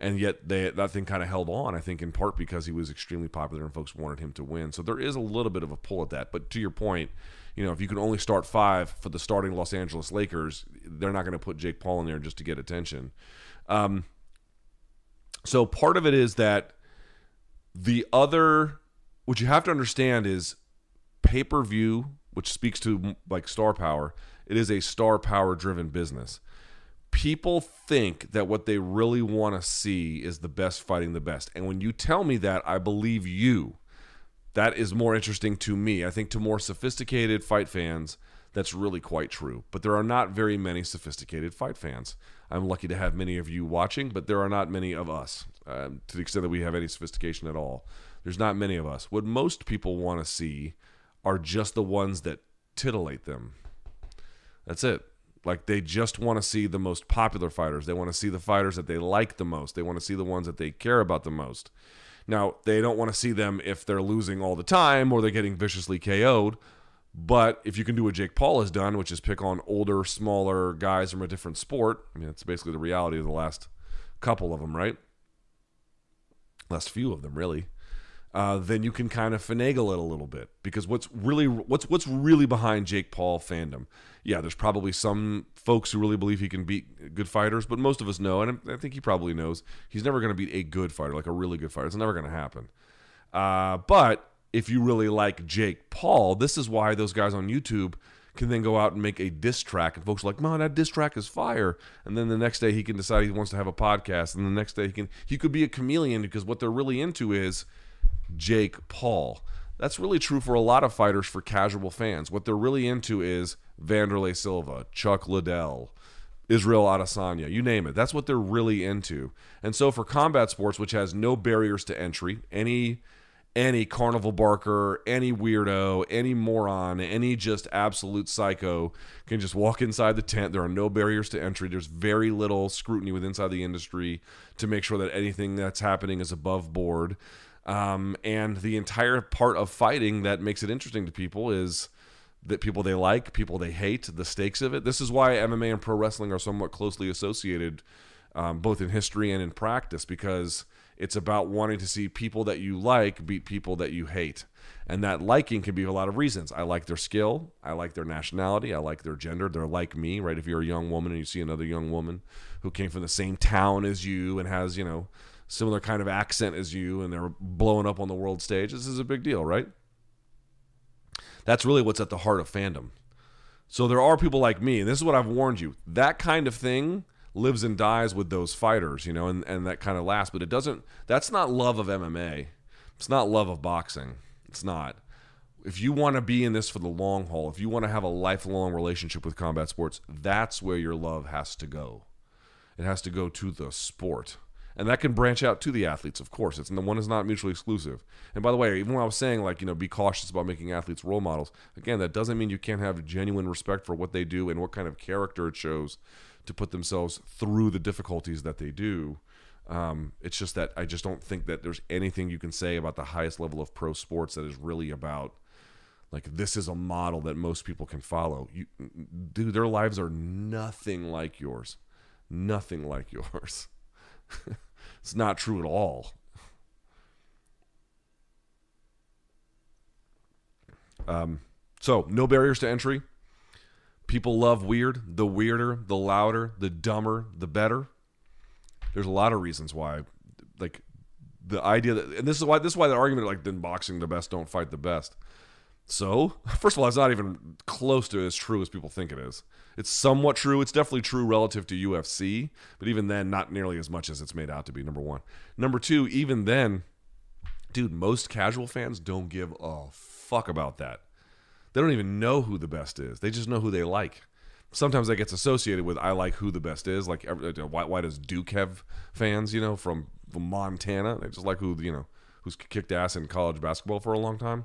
and yet they that thing kind of held on. I think in part because he was extremely popular and folks wanted him to win. So there is a little bit of a pull at that. But to your point, you know, if you can only start five for the starting Los Angeles Lakers, they're not going to put Jake Paul in there just to get attention. Um, so part of it is that the other, what you have to understand is pay per view, which speaks to like star power. It is a star power driven business people think that what they really want to see is the best fighting the best. And when you tell me that, I believe you. That is more interesting to me. I think to more sophisticated fight fans, that's really quite true. But there are not very many sophisticated fight fans. I'm lucky to have many of you watching, but there are not many of us um, to the extent that we have any sophistication at all. There's not many of us. What most people want to see are just the ones that titillate them. That's it. Like they just want to see the most popular fighters. They want to see the fighters that they like the most. They want to see the ones that they care about the most. Now, they don't want to see them if they're losing all the time or they're getting viciously KO'd. But if you can do what Jake Paul has done, which is pick on older, smaller guys from a different sport, I mean, it's basically the reality of the last couple of them, right? Last few of them, really. Uh, then you can kind of finagle it a little bit because what's really what's what's really behind Jake Paul fandom? Yeah, there's probably some folks who really believe he can beat good fighters, but most of us know, and I think he probably knows, he's never going to beat a good fighter, like a really good fighter. It's never going to happen. Uh, but if you really like Jake Paul, this is why those guys on YouTube can then go out and make a diss track, and folks are like, "Man, that diss track is fire." And then the next day he can decide he wants to have a podcast, and the next day he can he could be a chameleon because what they're really into is Jake Paul. That's really true for a lot of fighters for casual fans. What they're really into is Wanderlei Silva, Chuck Liddell, Israel Adesanya, you name it. That's what they're really into. And so for combat sports, which has no barriers to entry, any any carnival barker, any weirdo, any moron, any just absolute psycho can just walk inside the tent. There are no barriers to entry. There's very little scrutiny with inside the industry to make sure that anything that's happening is above board. Um, and the entire part of fighting that makes it interesting to people is that people they like, people they hate, the stakes of it. This is why MMA and pro wrestling are somewhat closely associated, um, both in history and in practice, because it's about wanting to see people that you like beat people that you hate. And that liking can be a lot of reasons. I like their skill. I like their nationality. I like their gender. They're like me, right? If you're a young woman and you see another young woman who came from the same town as you and has, you know, similar kind of accent as you and they're blowing up on the world stage, this is a big deal, right? That's really what's at the heart of fandom. So there are people like me, and this is what I've warned you. That kind of thing lives and dies with those fighters, you know, and, and that kind of lasts, but it doesn't that's not love of MMA. It's not love of boxing. It's not. if you want to be in this for the long haul, if you want to have a lifelong relationship with combat sports, that's where your love has to go. It has to go to the sport. And that can branch out to the athletes, of course. It's the one is not mutually exclusive. And by the way, even when I was saying like, you know, be cautious about making athletes role models, again, that doesn't mean you can't have genuine respect for what they do and what kind of character it shows to put themselves through the difficulties that they do. Um, it's just that I just don't think that there's anything you can say about the highest level of pro sports that is really about like this is a model that most people can follow. You, dude, their lives are nothing like yours, nothing like yours. [laughs] it's not true at all. Um, so no barriers to entry. People love weird. The weirder, the louder, the dumber, the better. There's a lot of reasons why, like the idea that, and this is why this is why the argument like in boxing the best don't fight the best. So, [laughs] first of all, it's not even close to as true as people think it is. It's somewhat true. It's definitely true relative to UFC, but even then, not nearly as much as it's made out to be. Number one. Number two, even then, dude, most casual fans don't give a fuck about that. They don't even know who the best is. They just know who they like. Sometimes that gets associated with I like who the best is. Like, uh, why, why does Duke have fans? You know, from, from Montana. They just like who you know who's kicked ass in college basketball for a long time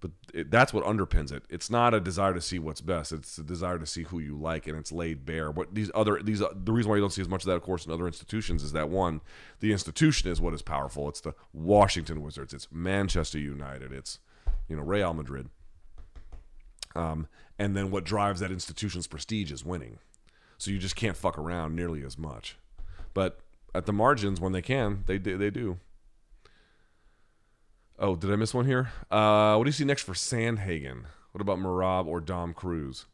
but it, that's what underpins it. It's not a desire to see what's best. It's a desire to see who you like, and it's laid bare. but these other these uh, the reason why you don't see as much of that, of course, in other institutions is that one, the institution is what is powerful. It's the Washington Wizards. It's Manchester United. It's you know Real Madrid. Um, and then what drives that institution's prestige is winning. So you just can't fuck around nearly as much. But at the margins, when they can, they. They do. Oh, did I miss one here? Uh, what do you see next for Sandhagen? What about Merab or Dom Cruz?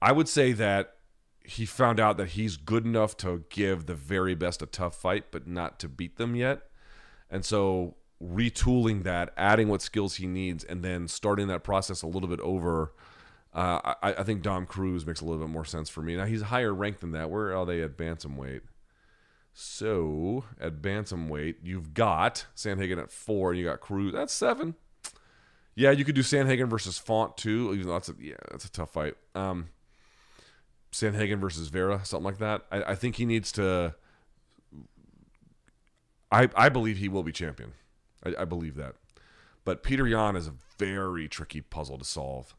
I would say that he found out that he's good enough to give the very best a tough fight, but not to beat them yet. And so retooling that, adding what skills he needs, and then starting that process a little bit over. Uh, I, I think Dom Cruz makes a little bit more sense for me. Now he's higher ranked than that. Where are they at bantamweight? So at bantamweight, you've got Sandhagen at four, and you got Cruz. That's seven. Yeah, you could do Sandhagen versus Font too. Even though that's a yeah, that's a tough fight. Um, Sandhagen versus Vera, something like that. I, I think he needs to. I I believe he will be champion. I, I believe that, but Peter Yan is a very tricky puzzle to solve.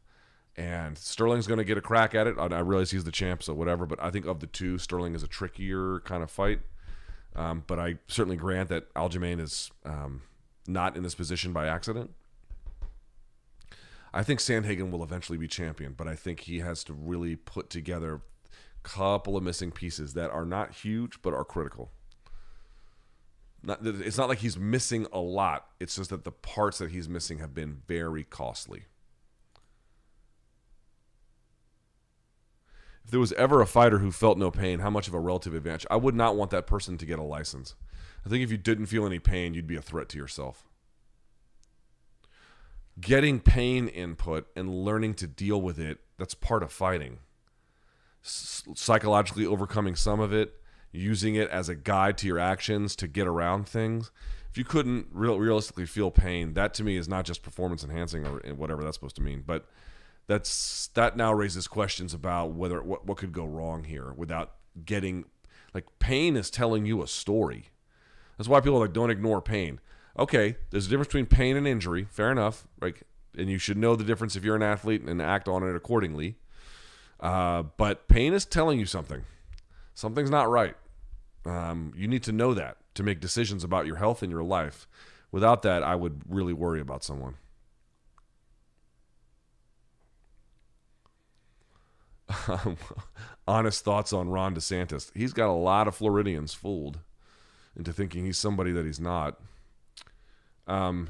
And Sterling's going to get a crack at it. I realize he's the champ, so whatever. But I think of the two, Sterling is a trickier kind of fight. Um, but I certainly grant that Aljamain is um, not in this position by accident. I think Sandhagen will eventually be champion, but I think he has to really put together a couple of missing pieces that are not huge but are critical. Not, it's not like he's missing a lot. It's just that the parts that he's missing have been very costly. If there was ever a fighter who felt no pain, how much of a relative advantage? I would not want that person to get a license. I think if you didn't feel any pain, you'd be a threat to yourself. Getting pain input and learning to deal with it, that's part of fighting. Psychologically overcoming some of it, using it as a guide to your actions to get around things. If you couldn't real, realistically feel pain, that to me is not just performance enhancing or whatever that's supposed to mean, but that's that now raises questions about whether what, what could go wrong here without getting like pain is telling you a story. That's why people are like don't ignore pain. Okay there's a difference between pain and injury. Fair enough. Like and you should know the difference if you're an athlete and act on it accordingly. Uh, but pain is telling you something. Something's not right. Um, you need to know that to make decisions about your health and your life. Without that i would really worry about someone um, honest thoughts on Ron DeSantis. He's got a lot of Floridians fooled into thinking he's somebody that he's not. Um,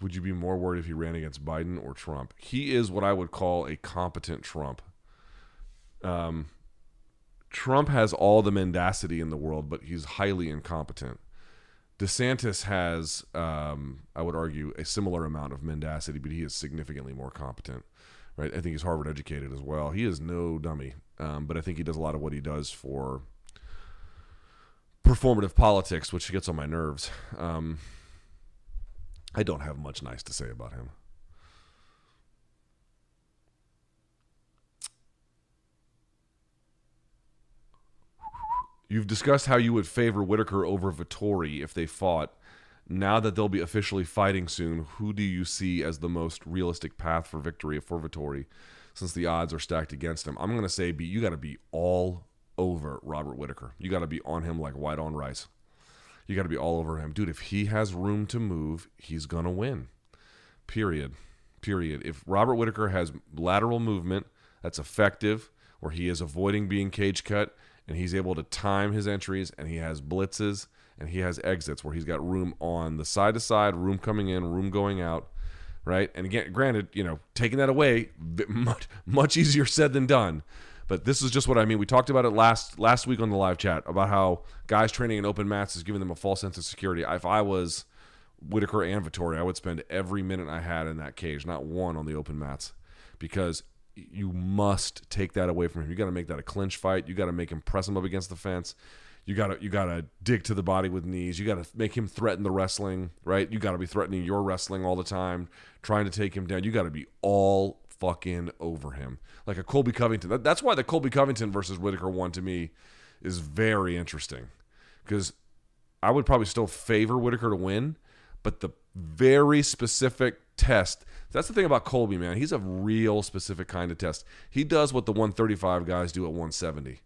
would you be more worried if he ran against Biden or Trump? He is what I would call a competent Trump. Um, Trump has all the mendacity in the world, but he's highly incompetent. DeSantis has, um, I would argue, a similar amount of mendacity, but he is significantly more competent right? I think he's Harvard educated as well. He is no dummy, um, but I think he does a lot of what he does for performative politics, which gets on my nerves. Um, I don't have much nice to say about him. You've discussed how you would favor Whitaker over Vettori if they fought. Now that they'll be officially fighting soon, who do you see as the most realistic path for victory for Vettori since the odds are stacked against him? I'm going to say be, you got to be all over Robert Whitaker. You got to be on him like white on rice. You got to be all over him. Dude, if he has room to move, he's going to win. Period. Period. If Robert Whitaker has lateral movement that's effective, where he is avoiding being cage cut and he's able to time his entries and he has blitzes and he has exits where he's got room on the side to side, room coming in, room going out, right? And again, granted, you know, taking that away, much much easier said than done. But this is just what I mean. We talked about it last last week on the live chat about how guys training in open mats is giving them a false sense of security. If I was Whitaker and Vettori, I would spend every minute I had in that cage, not one on the open mats, because you must take that away from him. You got to make that a clinch fight. You got to make him press him up against the fence. You got to you got to dig to the body with knees. You got to make him threaten the wrestling, right? You got to be threatening your wrestling all the time, trying to take him down. You got to be all fucking over him, like a Colby Covington. That, that's why the Colby Covington versus Whitaker one to me is very interesting, because I would probably still favor Whitaker to win, but the very specific test. That's the thing about Colby, man. He's a real specific kind of test. He does what the 135 guys do at 170.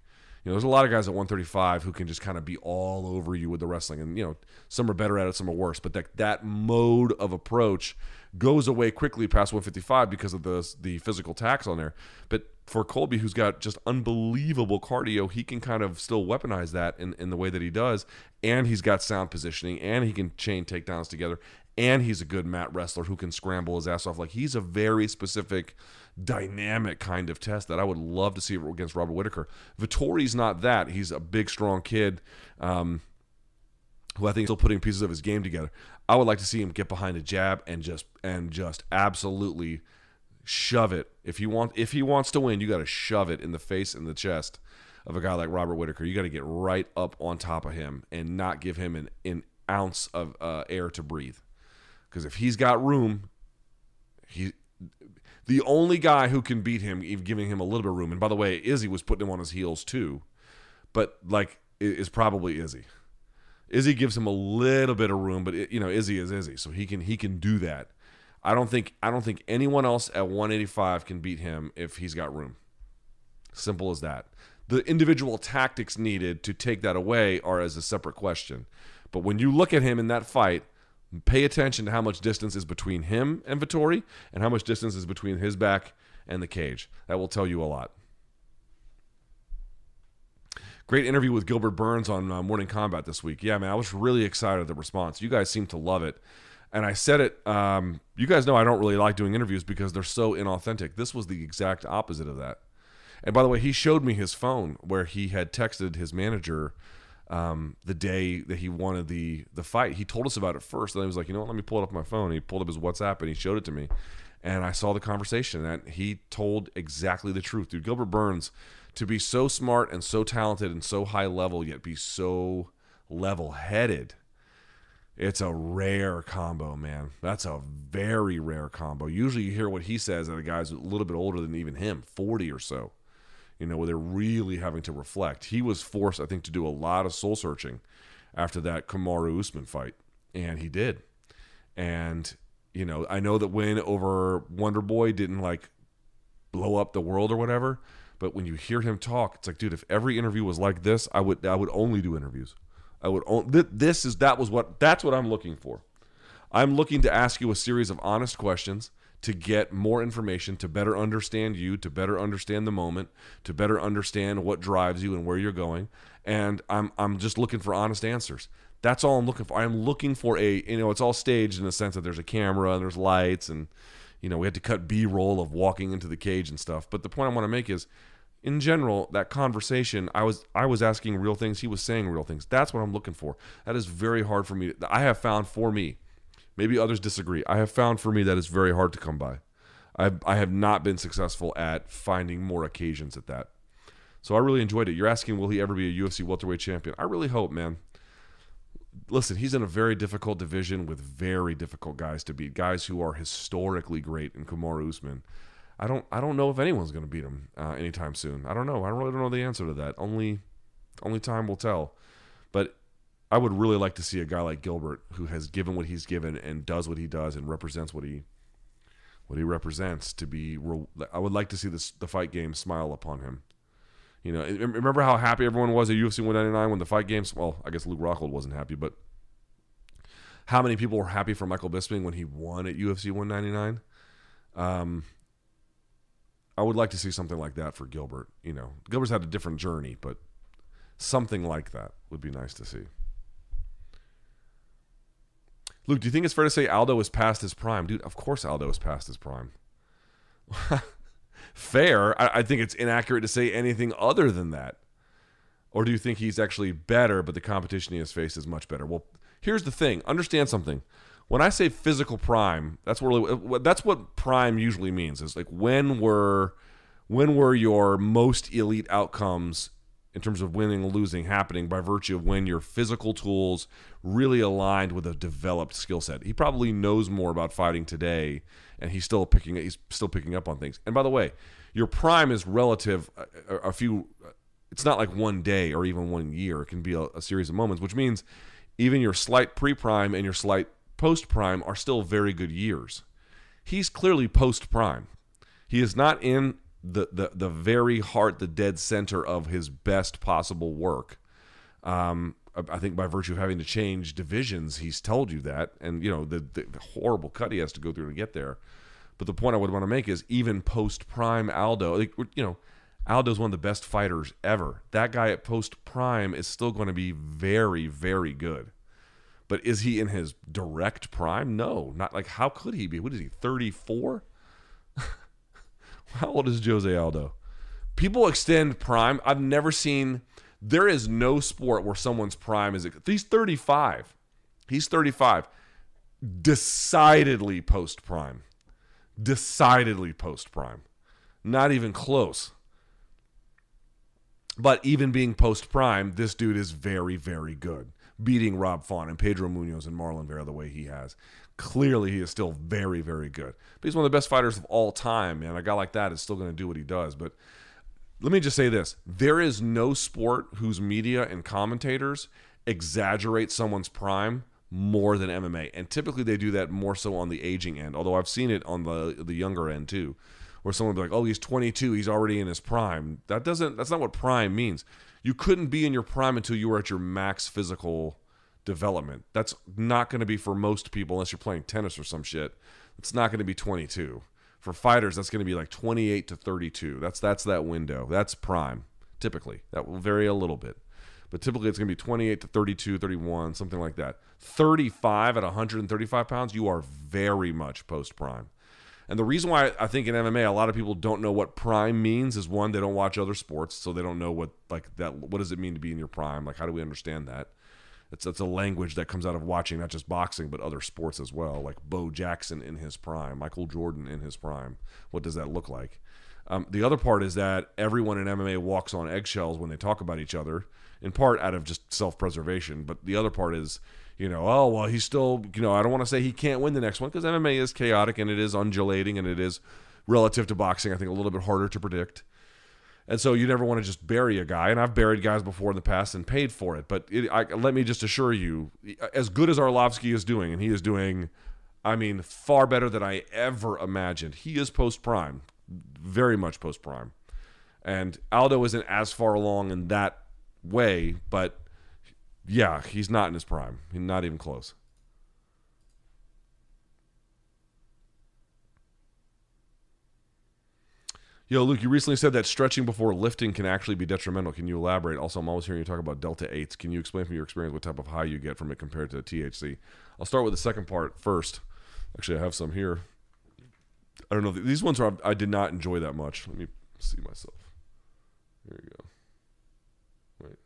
You know, there's a lot of guys at 135 who can just kind of be all over you with the wrestling, and you know, some are better at it, some are worse. But that that mode of approach goes away quickly past 155 because of the the physical tax on there. But for Colby, who's got just unbelievable cardio, he can kind of still weaponize that in, in the way that he does, and he's got sound positioning, and he can chain takedowns together, and he's a good mat wrestler who can scramble his ass off. Like he's a very specific, dynamic kind of test that I would love to see against Robert Whitaker. Vettori's not that. He's a big, strong kid. Um, who I think is still putting pieces of his game together. I would like to see him get behind a jab and just and just absolutely shove it. If he want if he wants to win, you got to shove it in the face and the chest of a guy like Robert Whitaker. You got to get right up on top of him and not give him an, an ounce of uh, air to breathe. Because if he's got room, he the only guy who can beat him, giving him a little bit of room. And by the way, Izzy was putting him on his heels too, but like is probably Izzy. Izzy gives him a little bit of room, but it, you know Izzy is Izzy, so he can he can do that. I don't think I don't think anyone else at 185 can beat him if he's got room. Simple as that. The individual tactics needed to take that away are as a separate question. But when you look at him in that fight, pay attention to how much distance is between him and Vettori and how much distance is between his back and the cage. That will tell you a lot. Great interview with Gilbert Burns on uh, Morning Combat this week. Yeah, man, I was really excited at the response. You guys seem to love it. And I said it, um, you guys know I don't really like doing interviews because they're so inauthentic. This was the exact opposite of that. And by the way, he showed me his phone where he had texted his manager um, the day that he wanted the the fight. He told us about it first, and then he was like, you know what, let me pull it up on my phone. And he pulled up his WhatsApp and he showed it to me, and I saw the conversation, and he told exactly the truth, dude. Gilbert Burns, to be so smart and so talented and so high level, yet be so level headed. It's a rare combo, man. That's a very rare combo. Usually, you hear what he says that a guy's a little bit older than even him, forty or so you know, where they're really having to reflect. He was forced, I think, to do a lot of soul searching after that Kamaru Usman fight, and he did. And you know, I know that win over Wonder Boy didn't like blow up the world or whatever, but when you hear him talk, it's like, dude, if every interview was like this, I would I would only do interviews. I would only, this is that was what that's what I'm looking for. I'm looking to ask you a series of honest questions to get more information, to better understand you, to better understand the moment, to better understand what drives you and where you're going. And I'm I'm just looking for honest answers. That's all I'm looking for. I'm looking for a you know, it's all staged in the sense that there's a camera and there's lights and you know, we had to cut B-roll of walking into the cage and stuff. But the point I want to make is in general, that conversation, I was I was asking real things, he was saying real things. That's what I'm looking for. That is very hard for me. I have found for me Maybe others disagree. I have found for me that it's very hard to come by. I I have not been successful at finding more occasions at that. So I really enjoyed it. You're asking, will he ever be a UFC welterweight champion? I really hope, man. Listen, he's in a very difficult division with very difficult guys to beat, guys who are historically great in Kamaru Usman. I don't I don't know if anyone's going to beat him uh, anytime soon. I don't know. I really don't know the answer to that. Only only time will tell. But I would really like to see a guy like Gilbert who has given what he's given and does what he does and represents what he what he represents to be. I would like to see this the fight game smile upon him. You know, remember how happy everyone was at UFC 199 when the fight games. Well, I guess Luke Rockhold wasn't happy, but how many people were happy for Michael Bisping when he won at UFC 199? Um, I would like to see something like that for Gilbert. You know, Gilbert's had a different journey, but something like that would be nice to see. Luke, do you think it's fair to say Aldo is past his prime? Dude, of course Aldo is past his prime. [laughs] fair. I, I think it's inaccurate to say anything other than that. Or do you think he's actually better, but the competition he has faced is much better? Well, here's the thing. Understand something. When I say physical prime, that's really uh, that's what prime usually means. Is like when were when were your most elite outcomes in terms of winning and losing happening by virtue of when your physical tools really aligned with a developed skill set. He probably knows more about fighting today, and he's still picking he's still picking up on things. And by the way, your prime is relative. A, a few, uh, it's not like one day or even one year. It can be a, a series of moments, which means even your slight pre-prime and your slight post-prime are still very good years. He's clearly post-prime. He is not in the, the the very heart, the dead center of his best possible work. Um, I think by virtue of having to change divisions, he's told you that, and you know the, the horrible cut he has to go through to get there. But the point I would want to make is even post prime Aldo, you know, Aldo's one of the best fighters ever. That guy at post prime is still going to be very, very good. But is he in his direct prime? No, not like how could he be? What is he? Thirty four. How old is Jose Aldo? People extend prime. I've never seen. There is no sport where someone's prime is. He's 35. He's 35. Decidedly post prime. Decidedly post prime. Not even close. But even being post prime, this dude is very, very good. Beating Rob Font and Pedro Munhoz and Marlon Vera the way he has. Clearly, he is still very, very good. But he's one of the best fighters of all time, man. A guy like that is still going to do what he does. But let me just say this there is no sport whose media and commentators exaggerate someone's prime more than MMA. And typically they do that more so on the aging end, although I've seen it on the the younger end too, where someone will be like, "Oh, he's 22, he's already in his prime." That doesn't that's not what prime means. You couldn't be in your prime until you were at your max physical development. That's not going to be for most people unless you're playing tennis or some shit. It's not going to be 22. For fighters, that's going to be like 28 to 32. That's that's that window. That's prime typically. That will vary a little bit. But typically it's going to be 28 to 32, 31, something like that. 35 at 135 pounds, you are very much post prime. And the reason why I think in MMA a lot of people don't know what prime means is one, they don't watch other sports, so they don't know what like that what does it mean to be in your prime? Like how do we understand that? It's it's a language that comes out of watching not just boxing but other sports as well, like Bo Jackson in his prime, Michael Jordan in his prime. What does that look like? Um, the other part is that everyone in MMA walks on eggshells when they talk about each other, in part out of just self preservation. But the other part is, you know, oh, well, he's still, you know, I don't want to say he can't win the next one because MMA is chaotic and it is undulating and it is relative to boxing, I think, a little bit harder to predict. And so you never want to just bury a guy. And I've buried guys before in the past and paid for it. But it, I, let me just assure you, as good as Arlovsky is doing, and he is doing, I mean, far better than I ever imagined. He is post prime, very much post prime. And Aldo isn't as far along in that way, but yeah, he's not in his prime. He's not even close. Yo, Luke, you recently said that stretching before lifting can actually be detrimental. Can you elaborate? Also, I'm always hearing you talk about delta 8s. Can you explain from your experience what type of high you get from it compared to THC? I'll start with the second part first. Actually, I have some here. I don't know. These ones are I did not enjoy that much. Let me see myself. Here we go. Wait.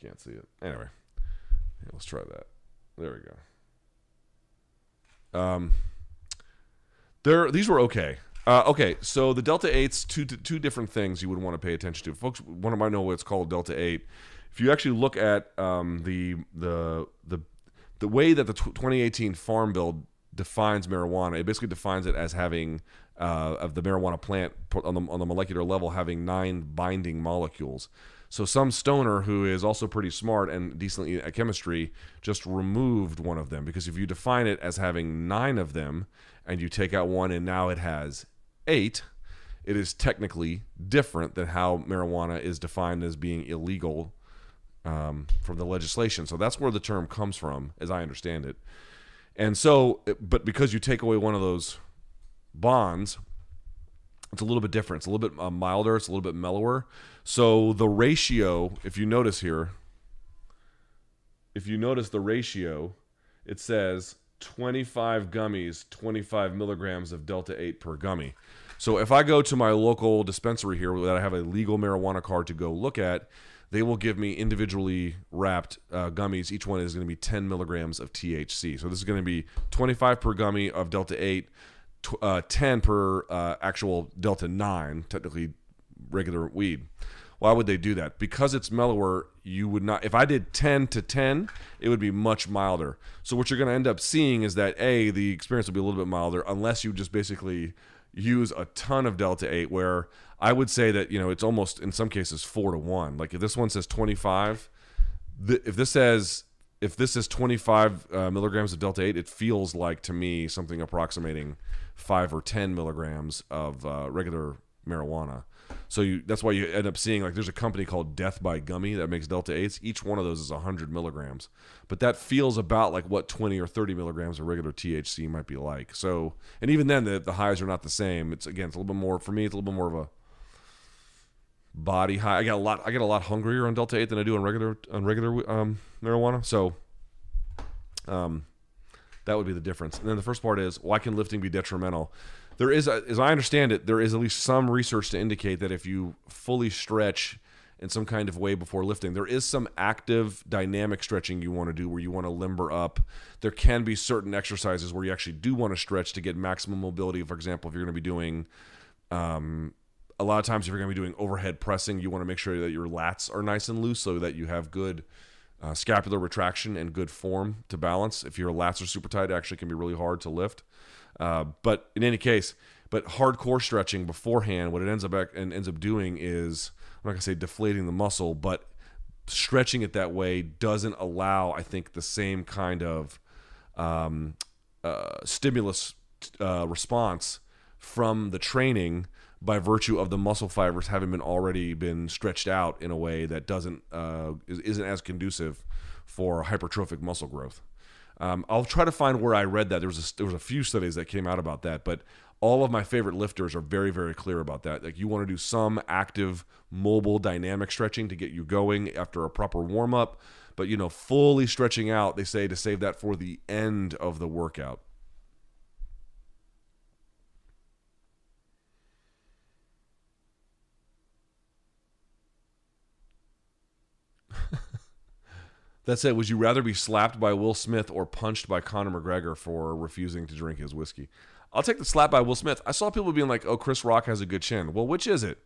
You can't see it. Anyway, yeah, let's try that. There we go. Um, these were okay. Uh, okay, so the Delta Eights, two two different things you would want to pay attention to. Folks, one of might know what's called Delta Eight. If you actually look at um, the the the the way that the tw 2018 Farm Bill defines marijuana, it basically defines it as having uh, of the marijuana plant on the on the molecular level having nine binding molecules. So some stoner who is also pretty smart and decently at chemistry just removed one of them because if you define it as having nine of them and you take out one and now it has eight, it is technically different than how marijuana is defined as being illegal um, from the legislation. So that's where the term comes from, as I understand it. And so, but because you take away one of those bonds, it's a little bit different. It's a little bit uh, milder. It's a little bit mellower. So the ratio, if you notice here, if you notice the ratio, it says 25 gummies, 25 milligrams of Delta 8 per gummy. So if I go to my local dispensary here that I have a legal marijuana card to go look at, they will give me individually wrapped uh, gummies. Each one is going to be 10 milligrams of THC. So this is going to be 25 per gummy of Delta 8, tw- uh, 10 per uh, actual Delta 9, technically regular weed. Why would they do that? Because it's mellower, you would not. If I did 10 to 10, it would be much milder. So what you're going to end up seeing is that A, the experience will be a little bit milder unless you just basically use a ton of Delta 8, where I would say that, you know, it's almost in some cases four to one. Like if this one says 25, th- if this says if this is 25 uh, milligrams of delta 8 it feels like to me something approximating 5 or 10 milligrams of uh, regular marijuana so you that's why you end up seeing like there's a company called death by gummy that makes delta 8s each one of those is 100 milligrams but that feels about like what 20 or 30 milligrams of regular thc might be like so and even then the, the highs are not the same it's again it's a little bit more for me it's a little bit more of a body high. I get a lot. I get a lot hungrier on Delta Eight than I do on regular on regular um, marijuana. So, um, that would be the difference. And then the first part is why can lifting be detrimental? There is, a, as I understand it, there is at least some research to indicate that if you fully stretch in some kind of way before lifting, there is some active dynamic stretching you want to do where you want to limber up. There can be certain exercises where you actually do want to stretch to get maximum mobility. For example, if you're going to be doing um, a lot of times if you're going to be doing overhead pressing you want to make sure that your lats are nice and loose so that you have good uh, scapular retraction and good form to balance if your lats are super tight it actually can be really hard to lift uh, but in any case but hardcore stretching beforehand what it ends up and ends up doing is i'm not to say deflating the muscle but stretching it that way doesn't allow i think the same kind of um, uh, stimulus uh, response from the training by virtue of the muscle fibers having been already been stretched out in a way that doesn't uh, isn't as conducive for hypertrophic muscle growth. Um, I'll try to find where I read that. There was a, there was a few studies that came out about that, but all of my favorite lifters are very very clear about that. Like you want to do some active, mobile, dynamic stretching to get you going after a proper warm up, but you know fully stretching out. They say to save that for the end of the workout. That said, would you rather be slapped by Will Smith or punched by Conor McGregor for refusing to drink his whiskey? I'll take the slap by Will Smith. I saw people being like, "Oh, Chris Rock has a good chin." Well, which is it?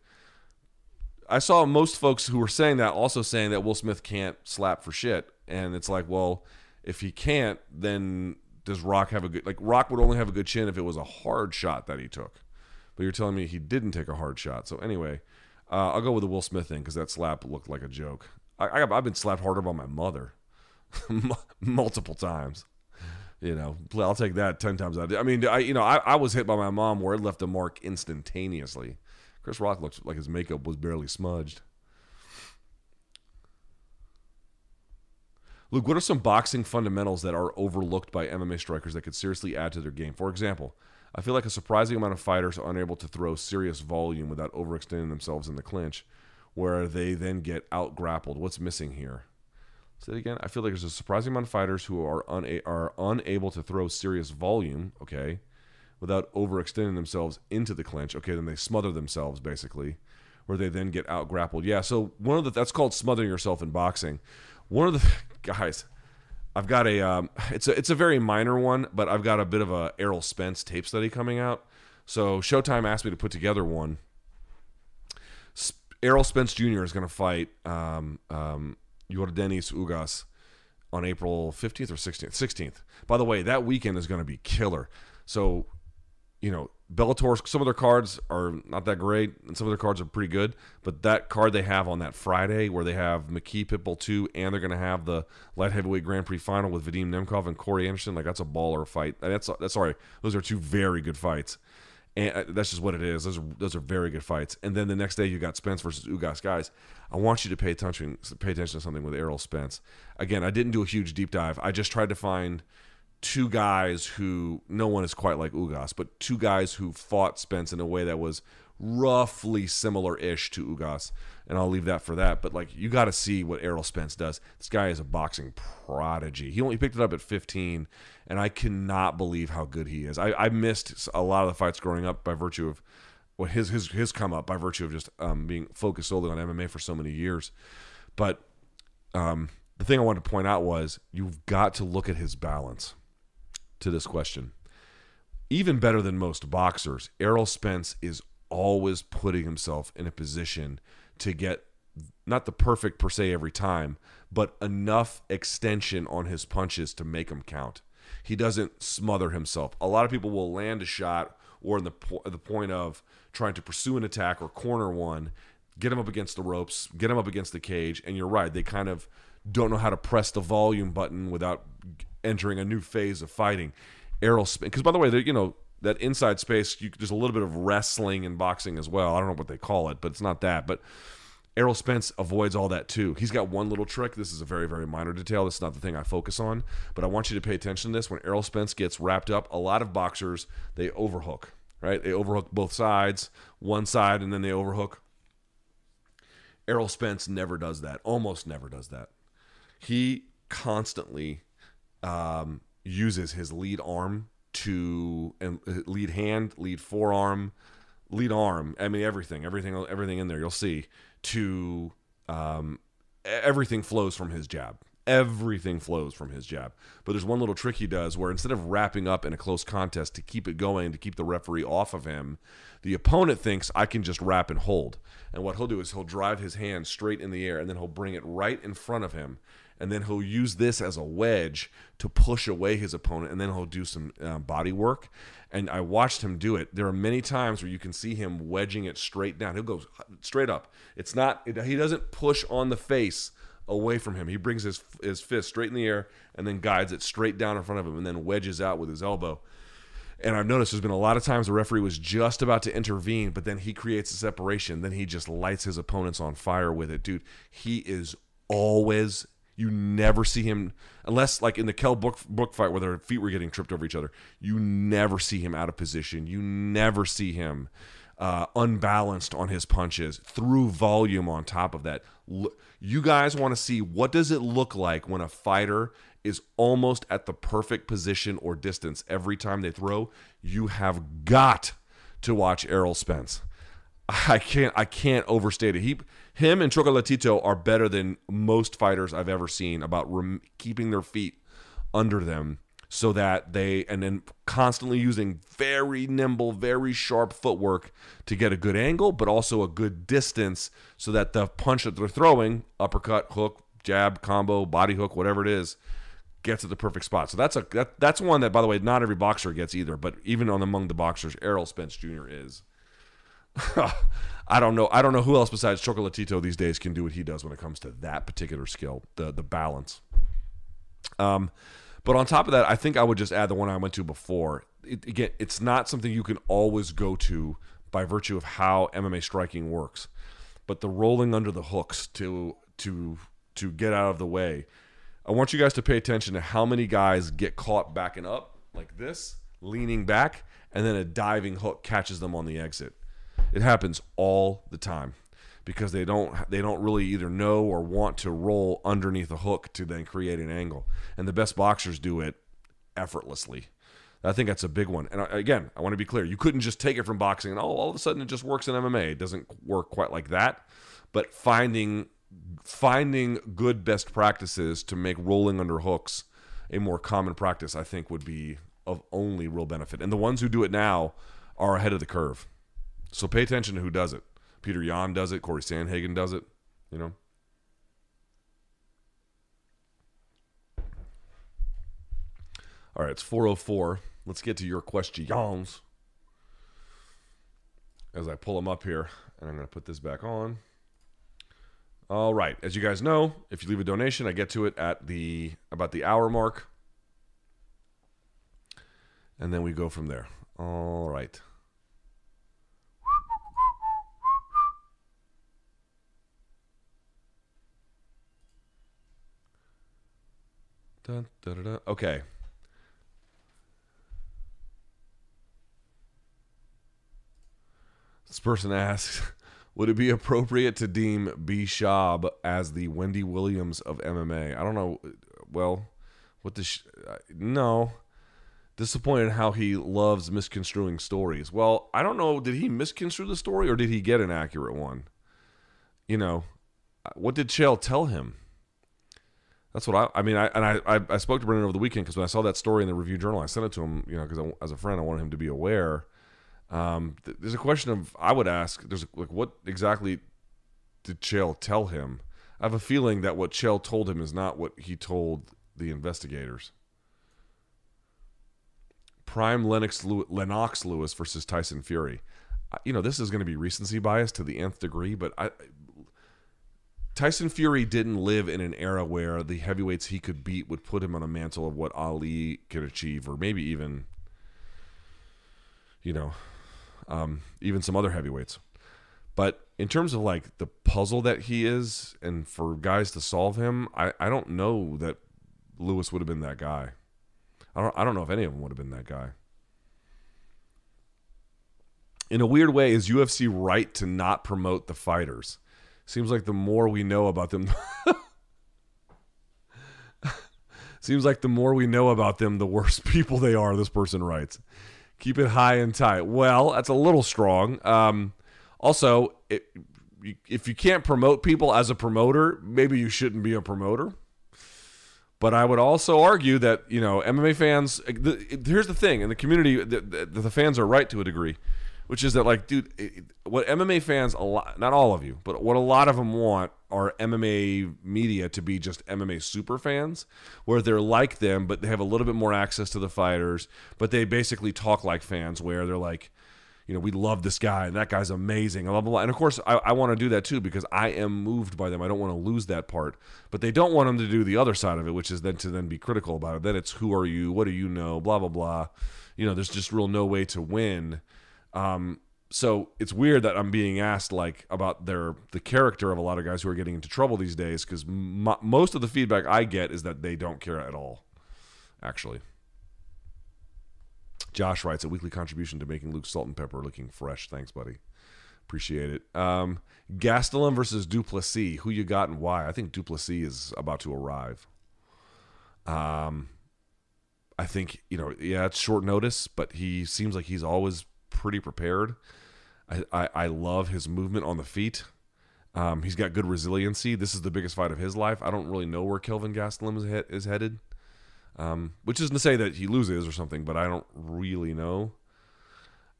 I saw most folks who were saying that also saying that Will Smith can't slap for shit, and it's like, well, if he can't, then does Rock have a good? Like, Rock would only have a good chin if it was a hard shot that he took, but you're telling me he didn't take a hard shot. So anyway, uh, I'll go with the Will Smith thing because that slap looked like a joke. I, have been slapped harder by my mother [laughs] multiple times. You know, I'll take that ten times out. I mean, I you know, I, I was hit by my mom where it left a mark instantaneously. Chris Rock looked like his makeup was barely smudged. Luke, what are some boxing fundamentals that are overlooked by MMA strikers that could seriously add to their game? For example, I feel like a surprising amount of fighters are unable to throw serious volume without overextending themselves in the clinch where they then get out grappled. What's missing here? Say it again. I feel like there's a surprising amount of fighters who are una- are unable to throw serious volume, okay, without overextending themselves into the clinch. Okay, then they smother themselves basically, where they then get out grappled. Yeah, so one of the that's called smothering yourself in boxing. One of the [laughs] guys, I've got a um, it's a it's a very minor one, but I've got a bit of a Errol Spence tape study coming out. So Showtime asked me to put together one Errol Spence Jr. is going to fight um, um, Ugas on April 15th or 16th. 16th. By the way, that weekend is going to be killer. So, you know, Bellator, some of their cards are not that great, and some of their cards are pretty good. But that card they have on that Friday, where they have McKee Pitbull 2, and they're going to have the light heavyweight Grand Prix final with Vadim Nemkov and Corey Anderson, like that's a baller fight. That's that's sorry, those are two very good fights, and uh, that's just what it is. Those are those are very good fights. And then the next day you got Spence versus Ugas. Guys, I want you to pay attention pay attention to something with Errol Spence. Again, I didn't do a huge deep dive. I just tried to find two guys who no one is quite like Ugas, but two guys who fought Spence in a way that was roughly similar-ish to Ugas, and I'll leave that for that. But like, you got to see what Errol Spence does. This guy is a boxing prodigy. He only picked it up at 15, and I cannot believe how good he is. I, I missed a lot of the fights growing up by virtue of well, his his his come up by virtue of just um, being focused solely on MMA for so many years, but. Um, the thing I wanted to point out was you've got to look at his balance to this question. Even better than most boxers, Errol Spence is always putting himself in a position to get not the perfect per se every time, but enough extension on his punches to make them count. He doesn't smother himself. A lot of people will land a shot or in the po- the point of trying to pursue an attack or corner one, get him up against the ropes, get him up against the cage, and you're right, they kind of don't know how to press the volume button without entering a new phase of fighting. Errol Spence, because by the way, you know that inside space, you, there's a little bit of wrestling and boxing as well. I don't know what they call it, but it's not that. But Errol Spence avoids all that too. He's got one little trick. This is a very, very minor detail. This is not the thing I focus on, but I want you to pay attention to this. When Errol Spence gets wrapped up, a lot of boxers they overhook, right? They overhook both sides, one side, and then they overhook. Errol Spence never does that. Almost never does that. He constantly um, uses his lead arm to and uh, lead hand, lead forearm, lead arm. I mean everything, everything, everything in there. You'll see to um, everything flows from his jab. Everything flows from his jab. But there's one little trick he does where instead of wrapping up in a close contest to keep it going, to keep the referee off of him, the opponent thinks I can just wrap and hold. And what he'll do is he'll drive his hand straight in the air and then he'll bring it right in front of him and then he'll use this as a wedge to push away his opponent, and then he'll do some uh, body work. And I watched him do it. There are many times where you can see him wedging it straight down. He'll go straight up. It's not. It, he doesn't push on the face away from him. He brings his his fist straight in the air and then guides it straight down in front of him, and then wedges out with his elbow. And I've noticed there's been a lot of times the referee was just about to intervene, but then he creates a separation. Then he just lights his opponents on fire with it. Dude, he is always you never see him unless like in the Kell Brook book fight where their feet were getting tripped over each other. You never see him out of position. You never see him uh, unbalanced on his punches through volume on top of that. You guys want to see what does it look like when a fighter is almost at the perfect position or distance every time they throw? You have got to watch Errol Spence. I can't I can't overstate it. He him and Chocolatito are better than most fighters I've ever seen about rem- keeping their feet under them so that they and then constantly using very nimble, very sharp footwork to get a good angle, but also a good distance so that the punch that they're throwing, uppercut, hook, jab, combo, body hook, whatever it is, gets at the perfect spot. So that's a that, that's one that by the way not every boxer gets either, but even on among the boxers, Errol Spence Jr. is. [laughs] I don't know. I don't know who else besides Chocolatito these days can do what he does when it comes to that particular skill, the the balance. Um, but on top of that, I think I would just add the one I went to before. It, again, it's not something you can always go to by virtue of how MMA striking works, but the rolling under the hooks to to to get out of the way. I want you guys to pay attention to how many guys get caught backing up like this, leaning back, and then a diving hook catches them on the exit. It happens all the time because they don't they don't really either know or want to roll underneath a hook to then create an angle. And the best boxers do it effortlessly. I think that's a big one. And again, I want to be clear: you couldn't just take it from boxing and oh, all of a sudden it just works in MMA. It doesn't work quite like that. But finding finding good best practices to make rolling under hooks a more common practice, I think, would be of only real benefit. And the ones who do it now are ahead of the curve. So pay attention to who does it. Peter Yan does it. Corey Sandhagen does it. You know. All right, it's 404. Let's get to your questions. as I pull them up here, and I'm going to put this back on. All right, as you guys know, if you leave a donation, I get to it at the about the hour mark, and then we go from there. All right. Dun, da, da. Okay. This person asks, [laughs] would it be appropriate to deem B. Schaub as the Wendy Williams of MMA? I don't know. Well, what the sh- uh, no. Disappointed how he loves misconstruing stories. Well, I don't know. Did he misconstrue the story or did he get an accurate one? You know, uh, what did Chael tell him? That's what I. I mean, I and I. I, spoke to Brendan over the weekend because when I saw that story in the Review Journal, I sent it to him. You know, because as a friend, I wanted him to be aware. Um, th- there's a question of I would ask. There's like, what exactly did Chael tell him? I have a feeling that what Chael told him is not what he told the investigators. Prime Lennox Lennox Lewis versus Tyson Fury. You know, this is going to be recency bias to the nth degree, but I, Tyson Fury didn't live in an era where the heavyweights he could beat would put him on a mantle of what Ali could achieve, or maybe even, you know, um, even some other heavyweights. But in terms of like the puzzle that he is, and for guys to solve him, I, I don't know that Lewis would have been that guy. I don't I don't know if any of them would have been that guy. In a weird way, is UFC right to not promote the fighters? Seems like the more we know about them, [laughs] seems like the more we know about them, the worse [laughs] people they are. This person writes, "Keep it high and tight." Well, that's a little strong. Um, also, it, if you can't promote people as a promoter, maybe you shouldn't be a promoter. But I would also argue that you know MMA fans. The, here's the thing, in the community, the, the, the fans are right to a degree, which is that like, dude, it, what MMA fans a lot, not all of you, but what a lot of them want are MMA media to be just MMA super fans, where they're like them, but they have a little bit more access to the fighters, but they basically talk like fans, where they're like, you know, we love this guy and that guy's amazing, blah, blah, blah. And of course, I, I want to do that too because I am moved by them. I don't want to lose that part. But they don't want them to do the other side of it, which is then to then be critical about it. Then it's who are you? What do you know? Blah, blah, blah. You know, there's just real no way to win. Um, so it's weird that I'm being asked like about their the character of a lot of guys who are getting into trouble these days because m- most of the feedback I get is that they don't care at all, actually. Josh writes a weekly contribution to making Luke Salt and Pepper looking fresh. Thanks, buddy. Appreciate it. Um, Gastelum versus Du Plessis. Who you got and why? I think Du Plessis is about to arrive. Um, I think you know, yeah, it's short notice, but he seems like he's always pretty prepared. I, I, I love his movement on the feet. Um, he's got good resiliency. This is the biggest fight of his life. I don't really know where Kelvin Gastelum is, he- is headed. Um, which isn't to say that he loses or something, but I don't really know.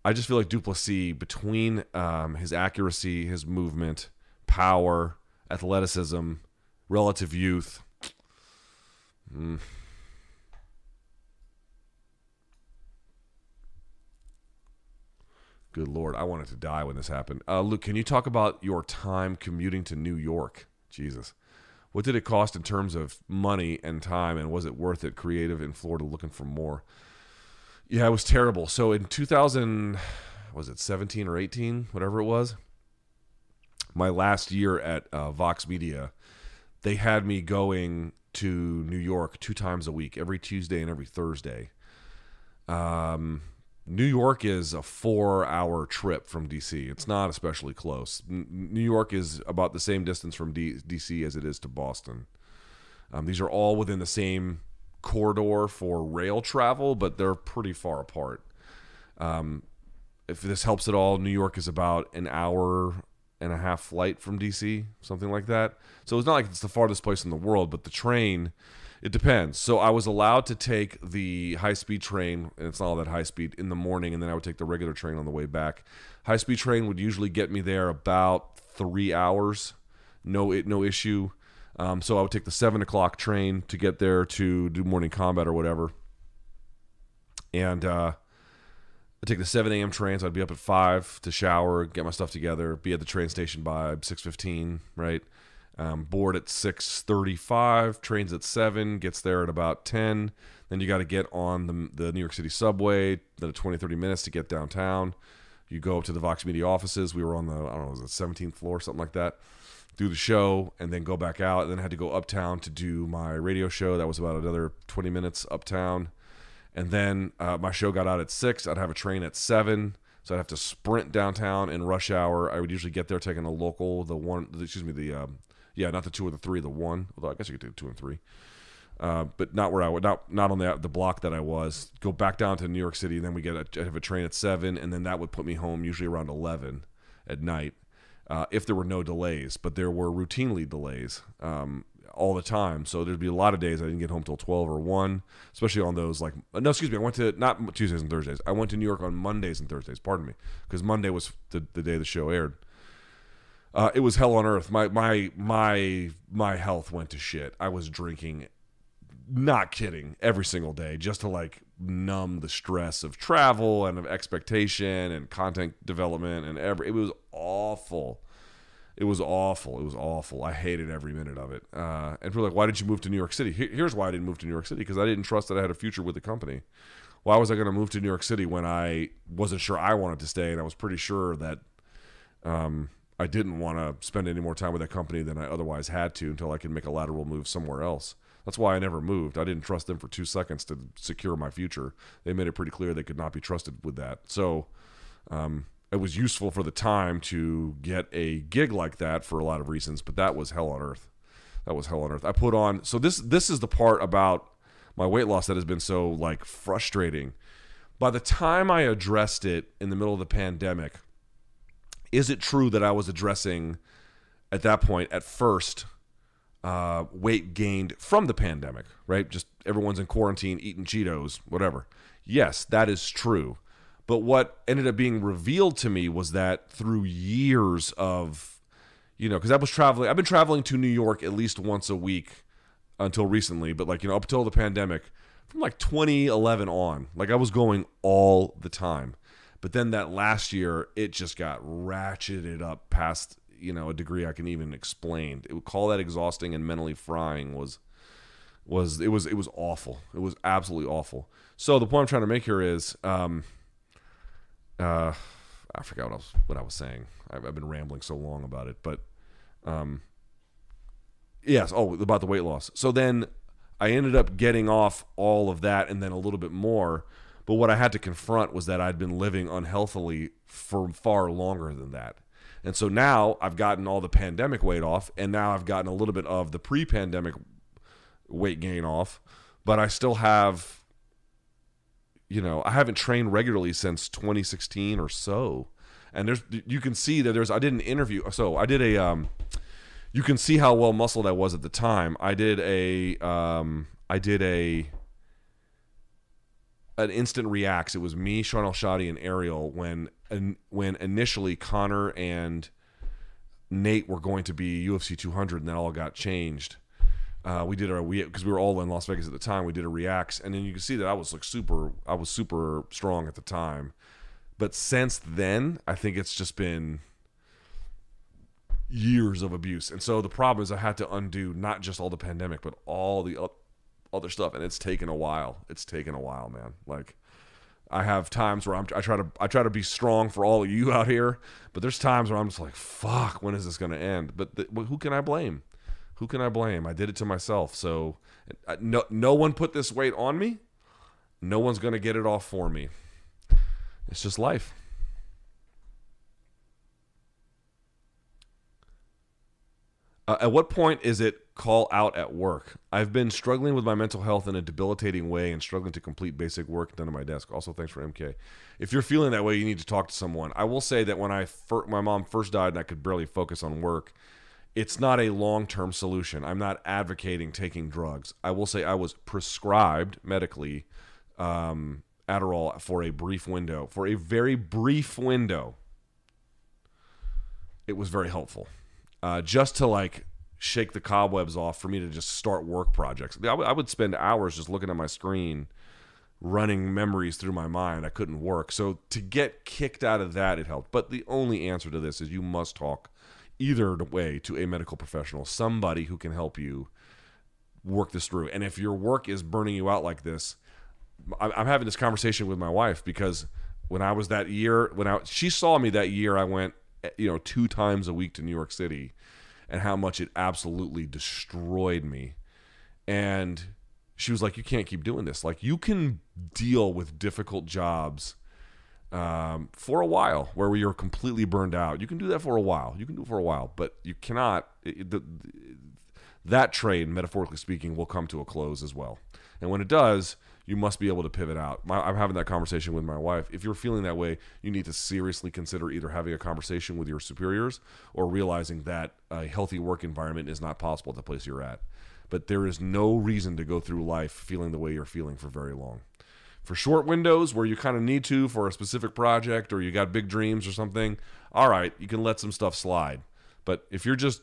I just feel like Du Plessis, between um, his accuracy, his movement, power, athleticism, relative youth, mm, good lord, I wanted to die when this happened. Uh, Luke, can you talk about your time commuting to New York? Jesus. What did it cost in terms of money and time, and was it worth it? Creative in Florida looking for more. Yeah, it was terrible. So in 2000, was it 17 or 18, whatever it was, my last year at uh, Vox Media, they had me going to New York two times a week, every Tuesday and every Thursday. Um, New York is a four-hour trip from DC. It's not especially close. N- New York is about the same distance from D- DC as it is to Boston. Um, these are all within the same corridor for rail travel, but they're pretty far apart. Um, if this helps at all, New York is about an hour and a half flight from DC, something like that. So it's not like it's the farthest place in the world, but the train, it depends. So I was allowed to take the high speed train, and it's not all that high speed, in the morning, and then I would take the regular train on the way back. High speed train would usually get me there about three hours, no it no issue. Um, so I would take the seven o'clock train to get there to do morning combat or whatever. And uh, I take the 7 a.m. train, so I'd be up at 5 to shower, get my stuff together, be at the train station by 6.15, right? Um, board at 6.35, trains at 7, gets there at about 10. Then you got to get on the, the New York City subway, then 20, 30 minutes to get downtown. You go up to the Vox Media offices. We were on the, I don't know, was it 17th floor, something like that. Do the show and then go back out. And then I had to go uptown to do my radio show. That was about another 20 minutes uptown. And then uh, my show got out at 6. I'd have a train at 7. So I'd have to sprint downtown in rush hour. I would usually get there taking a local, the one, excuse me, the, um, yeah, not the two or the three, the one. Although I guess you could do two and three. Uh, but not where I would not not on the the block that I was. Go back down to New York City, and then we get have a train at seven, and then that would put me home usually around eleven at night, uh, if there were no delays. But there were routinely delays um, all the time, so there'd be a lot of days I didn't get home till twelve or one, especially on those like no, excuse me, I went to not Tuesdays and Thursdays. I went to New York on Mondays and Thursdays. Pardon me, because Monday was the, the day the show aired. Uh, it was hell on earth. My my my my health went to shit. I was drinking not kidding every single day just to like numb the stress of travel and of expectation and content development and every it was awful. It was awful. It was awful. I hated every minute of it. Uh, and people like why did you move to new york city? Here's why i didn't move to new york city because i didn't trust that i had a future with the company. Why was i going to move to new york city when i wasn't sure i wanted to stay and i was pretty sure that um, I didn't want to spend any more time with that company than I otherwise had to until I could make a lateral move somewhere else. That's why I never moved. I didn't trust them for two seconds to secure my future. They made it pretty clear they could not be trusted with that. So um, it was useful for the time to get a gig like that for a lot of reasons, but that was hell on earth. That was hell on earth. I put on so this this is the part about my weight loss that has been so like frustrating. By the time I addressed it in the middle of the pandemic, is it true that I was addressing at that point at first uh, weight gained from the pandemic, right? Just everyone's in quarantine, eating Cheetos, whatever. Yes, that is true. But what ended up being revealed to me was that through years of, you know, because I was traveling, I've been traveling to New York at least once a week until recently, but like, you know, up until the pandemic, from like 2011 on, like I was going all the time. But then that last year, it just got ratcheted up past you know a degree I can even explain. It would call that exhausting and mentally frying was was it was it was awful. It was absolutely awful. So the point I'm trying to make here is, um, uh, I forgot what I was what I was saying. I've, I've been rambling so long about it, but um, yes. Oh, about the weight loss. So then I ended up getting off all of that and then a little bit more. But what I had to confront was that I'd been living unhealthily for far longer than that. And so now I've gotten all the pandemic weight off, and now I've gotten a little bit of the pre pandemic weight gain off, but I still have, you know, I haven't trained regularly since 2016 or so. And there's, you can see that there's, I did an interview. So I did a, um, you can see how well muscled I was at the time. I did a, um, I did a, an instant reacts. It was me, Shaheen Al-Shatti, and Ariel when when initially Conor and Nate were going to be UFC 200, and that all got changed. Uh, we did our we because we were all in Las Vegas at the time. We did a reacts, and then you can see that I was like super. I was super strong at the time, but since then, I think it's just been years of abuse. And so the problem is I had to undo not just all the pandemic, but all the other stuff, and it's taken a while. It's taken a while, man. Like I have times where I'm I try to I try to be strong for all of you out here, but there's times where I'm just like, fuck, when is this going to end? But the, who can I blame? Who can I blame? I did it to myself. So uh, no no one put this weight on me. No one's going to get it off for me. It's just life. Uh, at what point is it call out at work? I've been struggling with my mental health in a debilitating way and struggling to complete basic work done at my desk. Also, thanks for MK. If you're feeling that way, you need to talk to someone. I will say that when I fir- my mom first died and I could barely focus on work, it's not a long-term solution. I'm not advocating taking drugs. I will say I was prescribed medically um, Adderall for a brief window, for a very brief window. It was very helpful uh, just to like shake the cobwebs off for me to just start work projects. I, w- I would spend hours just looking at my screen running memories through my mind. I couldn't work. So to get kicked out of that, it helped. But the only answer to this is you must talk either way to a medical professional, somebody who can help you work this through. And if your work is burning you out like this, I'm I'm having this conversation with my wife because when I was that year, when I she saw me that year, I went, you know, two times a week to New York City, and how much it absolutely destroyed me. And she was like, "You can't keep doing this. Like, you can deal with difficult jobs." um, for a while where you're completely burned out. You can do that for a while. You can do it for a while, but you cannot. It, the, that trade, metaphorically speaking, will come to a close as well. And when it does, you must be able to pivot out. My, I'm having that conversation with my wife. If you're feeling that way, you need to seriously consider either having a conversation with your superiors or realizing that a healthy work environment is not possible at the place you're at. But there is no reason to go through life feeling the way you're feeling for very long for short windows where you kind of need to for a specific project or you got big dreams or something all right you can let some stuff slide but if you're just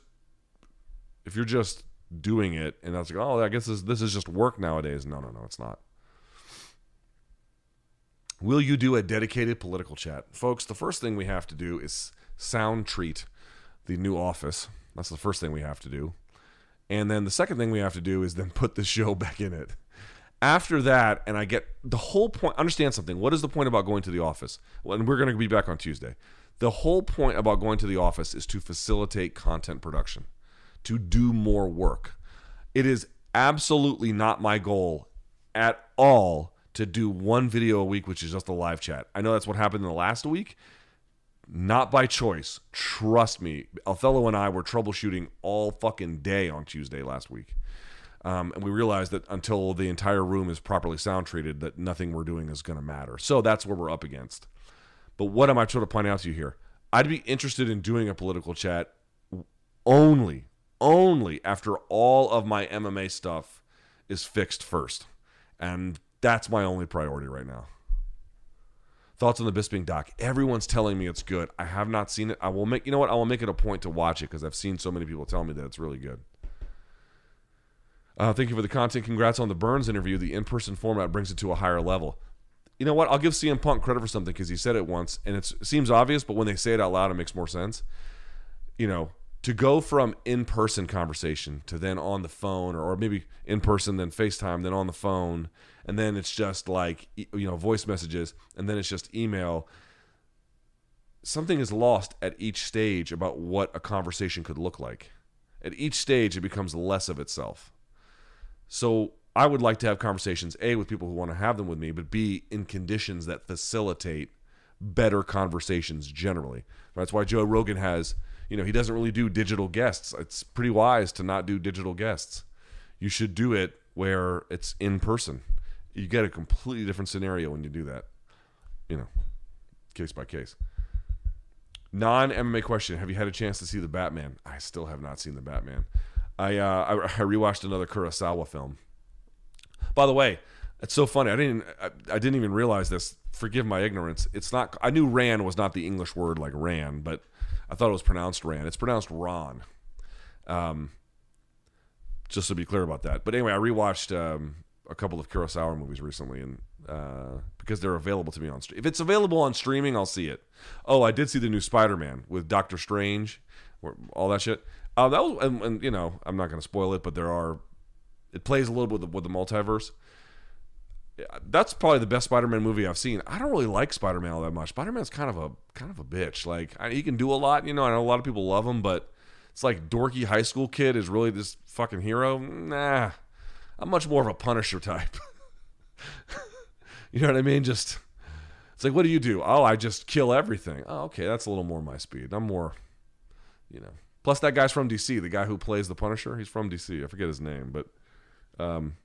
if you're just doing it and that's like oh i guess this, this is just work nowadays no no no it's not will you do a dedicated political chat folks the first thing we have to do is sound treat the new office that's the first thing we have to do and then the second thing we have to do is then [laughs] put the show back in it after that, and I get the whole point. Understand something. What is the point about going to the office? Well, and we're going to be back on Tuesday. The whole point about going to the office is to facilitate content production, to do more work. It is absolutely not my goal at all to do one video a week, which is just a live chat. I know that's what happened in the last week. Not by choice. Trust me. Othello and I were troubleshooting all fucking day on Tuesday last week. Um, and we realized that until the entire room is properly sound treated, that nothing we're doing is going to matter. So that's where we're up against. But what am I trying to point out to you here? I'd be interested in doing a political chat only, only after all of my MMA stuff is fixed first. And that's my only priority right now. Thoughts on the Bisping doc? Everyone's telling me it's good. I have not seen it. I will make you know what? I will make it a point to watch it because I've seen so many people tell me that it's really good. Uh, thank you for the content. Congrats on the Burns interview. The in-person format brings it to a higher level. You know what? I'll give CM Punk credit for something because he said it once, and it seems obvious, but when they say it out loud, it makes more sense. You know, to go from in-person conversation to then on the phone, or, or maybe in person, then FaceTime, then on the phone, and then it's just like you know voice messages, and then it's just email. Something is lost at each stage about what a conversation could look like. At each stage, it becomes less of itself. So I would like to have conversations, A, with people who want to have them with me, but B, in conditions that facilitate better conversations generally. That's why Joe Rogan has, you know, he doesn't really do digital guests. It's pretty wise to not do digital guests. You should do it where it's in person. You get a completely different scenario when you do that, you know, case by case. Non MMA question: Have you had a chance to see the Batman? I still have not seen the Batman. I uh, I, I rewatched another Kurosawa film. By the way, it's so funny. I didn't I, I didn't even realize this. Forgive my ignorance. It's not. I knew Ran was not the English word like ran, but I thought it was pronounced Ran. It's pronounced Ron. Um, just to be clear about that. But anyway, I rewatched um, a couple of Kurosawa movies recently, and uh, because they're available to me on. If it's available on streaming, I'll see it. Oh, I did see the new Spider-Man with Doctor Strange, or all that shit. Uh, that was, and, and you know, I'm not going to spoil it, but there are. It plays a little bit with the, with the multiverse. That's probably the best Spider-Man movie I've seen. I don't really like Spider-Man all that much. Spider-Man's kind of a kind of a bitch. Like I, he can do a lot, you know. I know a lot of people love him, but it's like dorky high school kid is really this fucking hero. Nah, I'm much more of a Punisher type. [laughs] you know what I mean? Just it's like, what do you do? Oh, I just kill everything. Oh, okay, that's a little more my speed. I'm more, you know. Plus, that guy's from DC. The guy who plays the Punisher, he's from DC. I forget his name, but um,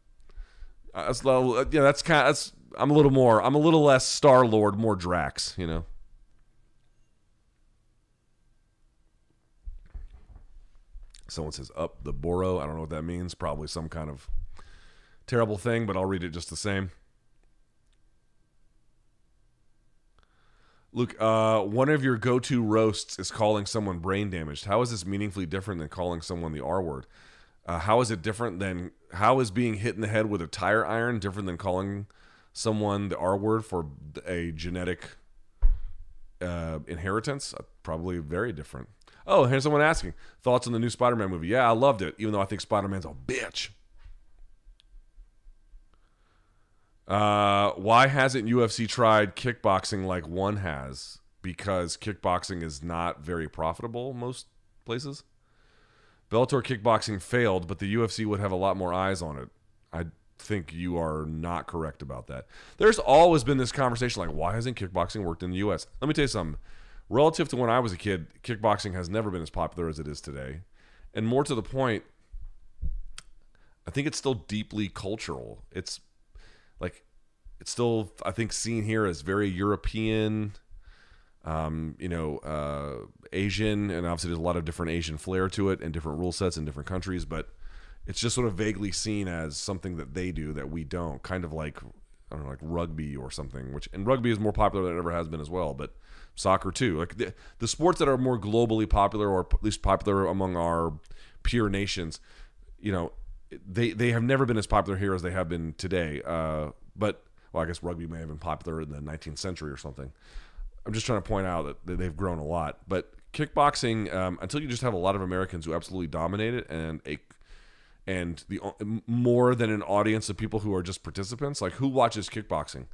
that's a little- yeah, that's kind. That's I'm a little more. I'm a little less Star Lord, more Drax. You know. Someone says up the Boro. I don't know what that means. Probably some kind of terrible thing, but I'll read it just the same. Luke, uh, one of your go-to roasts is calling someone brain damaged. How is this meaningfully different than calling someone the R word? Uh, how is it different than how is being hit in the head with a tire iron different than calling someone the R word for a genetic uh, inheritance, uh, probably very different. Oh, here's someone asking thoughts on the new Spider-Man movie. Yeah, I loved it, even though I think Spider-Man's a bitch. Uh, why hasn't UFC tried kickboxing like one has? Because kickboxing is not very profitable most places. Bellator kickboxing failed, but the UFC would have a lot more eyes on it. I think you are not correct about that. There's always been this conversation like, why hasn't kickboxing worked in the US? Let me tell you something. Relative to when I was a kid, kickboxing has never been as popular as it is today. And more to the point, I think it's still deeply cultural. It's like it's still I think seen here as very European, um, you know, uh, Asian, and obviously there's a lot of different Asian flair to it and different rule sets in different countries, but it's just sort of vaguely seen as something that they do that we don't, kind of like I don't know, like rugby or something. Which and rugby is more popular than it ever has been as well, but soccer too. Like the, the sports that are more globally popular or at least popular among our peer nations, you know, they they have never been as popular here as they have been today. Uh, but well, I guess rugby may have been popular in the 19th century or something. I'm just trying to point out that, they've grown a lot. But kickboxing, um, until you just have a lot of Americans who absolutely dominate it, and a and the more than an audience of people who are just participants, like who watches kickboxing?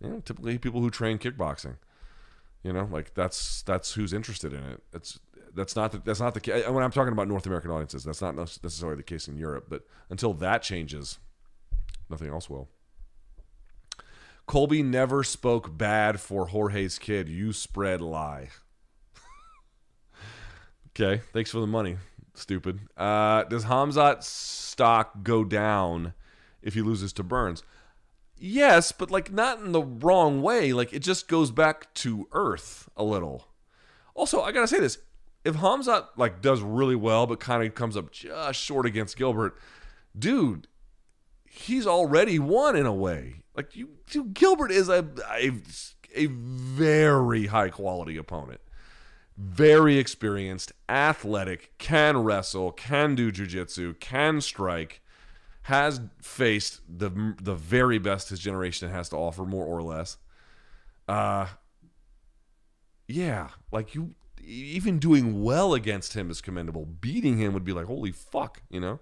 You know, typically people who train kickboxing. You know, like that's that's who's interested in it. It's that's not the, that's not the case. When I'm talking about North American audiences, that's not necessarily the case in Europe. But until that changes, nothing else will. Colby never spoke bad for Jorge's kid. You spread lie. [laughs] okay, thanks for the money, stupid. Uh, does Khamzat stock go down if he loses to Burns? Yes, but like not in the wrong way. Like it just goes back to earth a little. Also, I gotta say this: if Khamzat like does really well, but kind of comes up just short against Gilbert, dude, he's already won in a way. Like you, you Gilbert is a, a a very high quality opponent. Very experienced, athletic, can wrestle, can do jujitsu, can strike, has faced the the very best his generation has to offer, more or less. Uh yeah, like you even doing well against him is commendable. Beating him would be like, holy fuck, you know?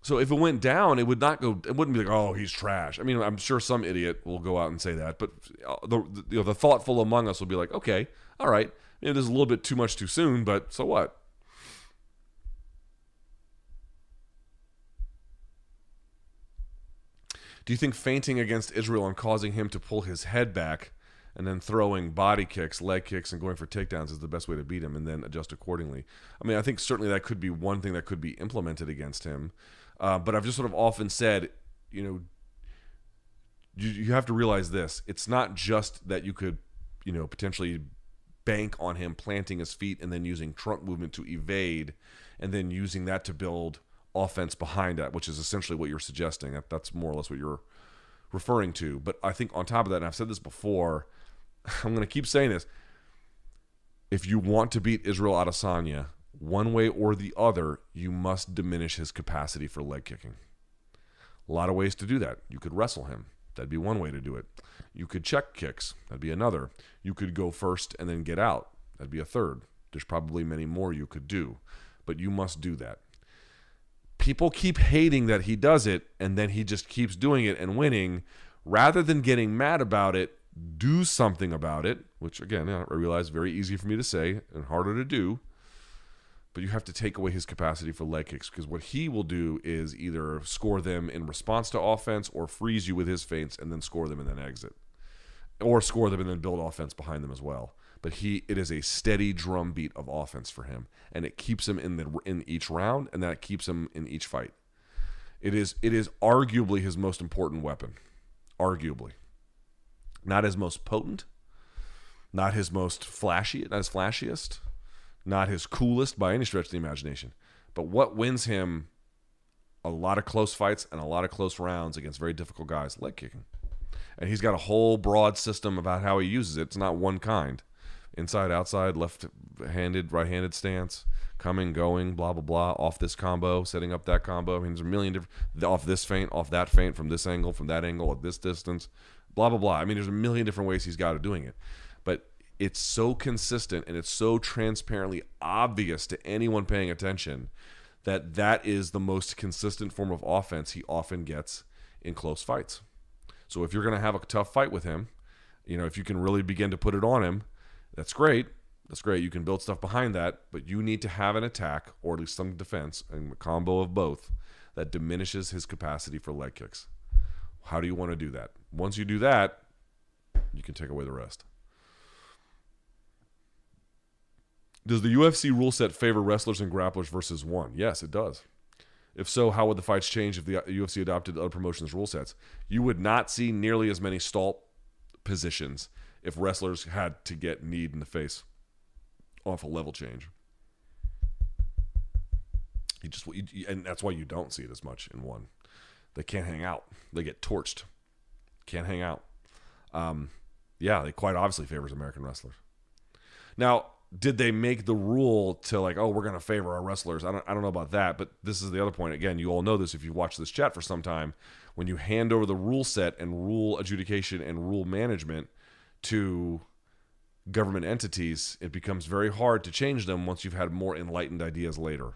So if it went down, it would not go. It wouldn't be like, oh, he's trash. I mean, I'm sure some idiot will go out and say that, but uh, the you know, the thoughtful among us will be like, okay, all right, this is a little bit too much too soon, but so what? Do you think feinting against Israel and causing him to pull his head back and then throwing body kicks, leg kicks, and going for takedowns is the best way to beat him and then adjust accordingly? I mean, I think certainly that could be one thing that could be implemented against him. Uh, but I've just sort of often said, you know, you, you have to realize this. It's not just that you could, you know, potentially bank on him planting his feet and then using trunk movement to evade and then using that to build offense behind that, which is essentially what you're suggesting. That, that's more or less what you're referring to. But I think on top of that, and I've said this before, [laughs] I'm going to keep saying this. If you want to beat Israel Adesanya, one way or the other, you must diminish his capacity for leg kicking. A lot of ways to do that. You could wrestle him. That'd be one way to do it. You could check kicks. That'd be another. You could go first and then get out. That'd be a third. There's probably many more you could do, but you must do that. People keep hating that he does it and then he just keeps doing it and winning. Rather than getting mad about it, do something about it, which again, I realize very easy for me to say and harder to do but you have to take away his capacity for leg kicks because what he will do is either score them in response to offense or freeze you with his feints and then score them and then exit. Or score them and then build offense behind them as well. But he it is a steady drumbeat of offense for him and it keeps him in the in each round and that keeps him in each fight. It is it is arguably his most important weapon. Arguably not his most potent not his most flashy not his flashiest not his coolest by any stretch of the imagination. But what wins him a lot of close fights and a lot of close rounds against very difficult guys, leg kicking. And he's got a whole broad system about how he uses it. It's not one kind. inside, outside, left-handed, right-handed stance, coming, going, blah blah blah, off this combo, setting up that combo. I mean, there's a million different off this feint, off that feint, from this angle, from that angle, at this distance, blah blah blah. I mean, there's a million different ways he's got of doing it, but it's so consistent and it's so transparently obvious to anyone paying attention that that is the most consistent form of offense he often gets in close fights. So if you're going to have a tough fight with him, you know, if you can really begin to put it on him, that's great. That's great. You can build stuff behind that, but you need to have an attack or at least some defense and a combo of both that diminishes his capacity for leg kicks. How do you want to do that? Once you do that, you can take away the rest. Does the UFC rule set favor wrestlers and grapplers versus one? Yes, it does. If so, how would the fights change if the UFC adopted other promotions' rule sets? You would not see nearly as many stall positions if wrestlers had to get kneed in the face off a level change. You just you, and that's why you don't see it as much in one. They can't hang out. They get torched. Can't hang out. Um, yeah, they quite obviously favors American wrestlers. Now, did they make the rule to like, oh, we're going to favor our wrestlers? I don't, I don't know about that, but this is the other point. Again, you all know this if you've watched this chat for some time. When you hand over the rule set and rule adjudication and rule management to government entities, it becomes very hard to change them once you've had more enlightened ideas later.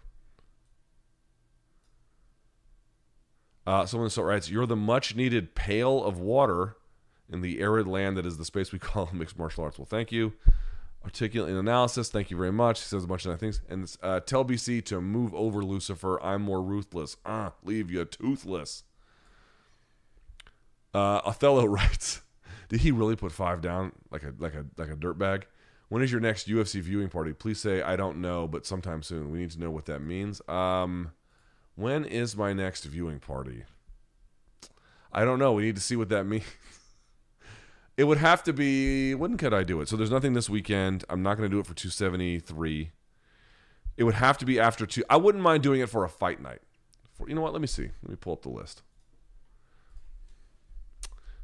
Uh, someone so writes, "You're the much needed pail of water in the arid land that is the space we [laughs] call mixed martial arts." Well, thank you. Articulate analysis. Thank you very much. He says a bunch of things. And uh, tell BC to move over, Lucifer. I'm more ruthless. Ah, uh, leave you toothless. Uh, Othello [laughs] writes, "Did he really put five down like a like a like a dirt bag?" When is your next UFC viewing party? Please say I don't know, but sometime soon. We need to know what that means. Um, when is my next viewing party? I don't know. We need to see what that means. [laughs] it would have to be. When could I do it? So there's nothing this weekend. I'm not going to do it for 273. It would have to be after two. I wouldn't mind doing it for a fight night. For, you know what? Let me see. Let me pull up the list.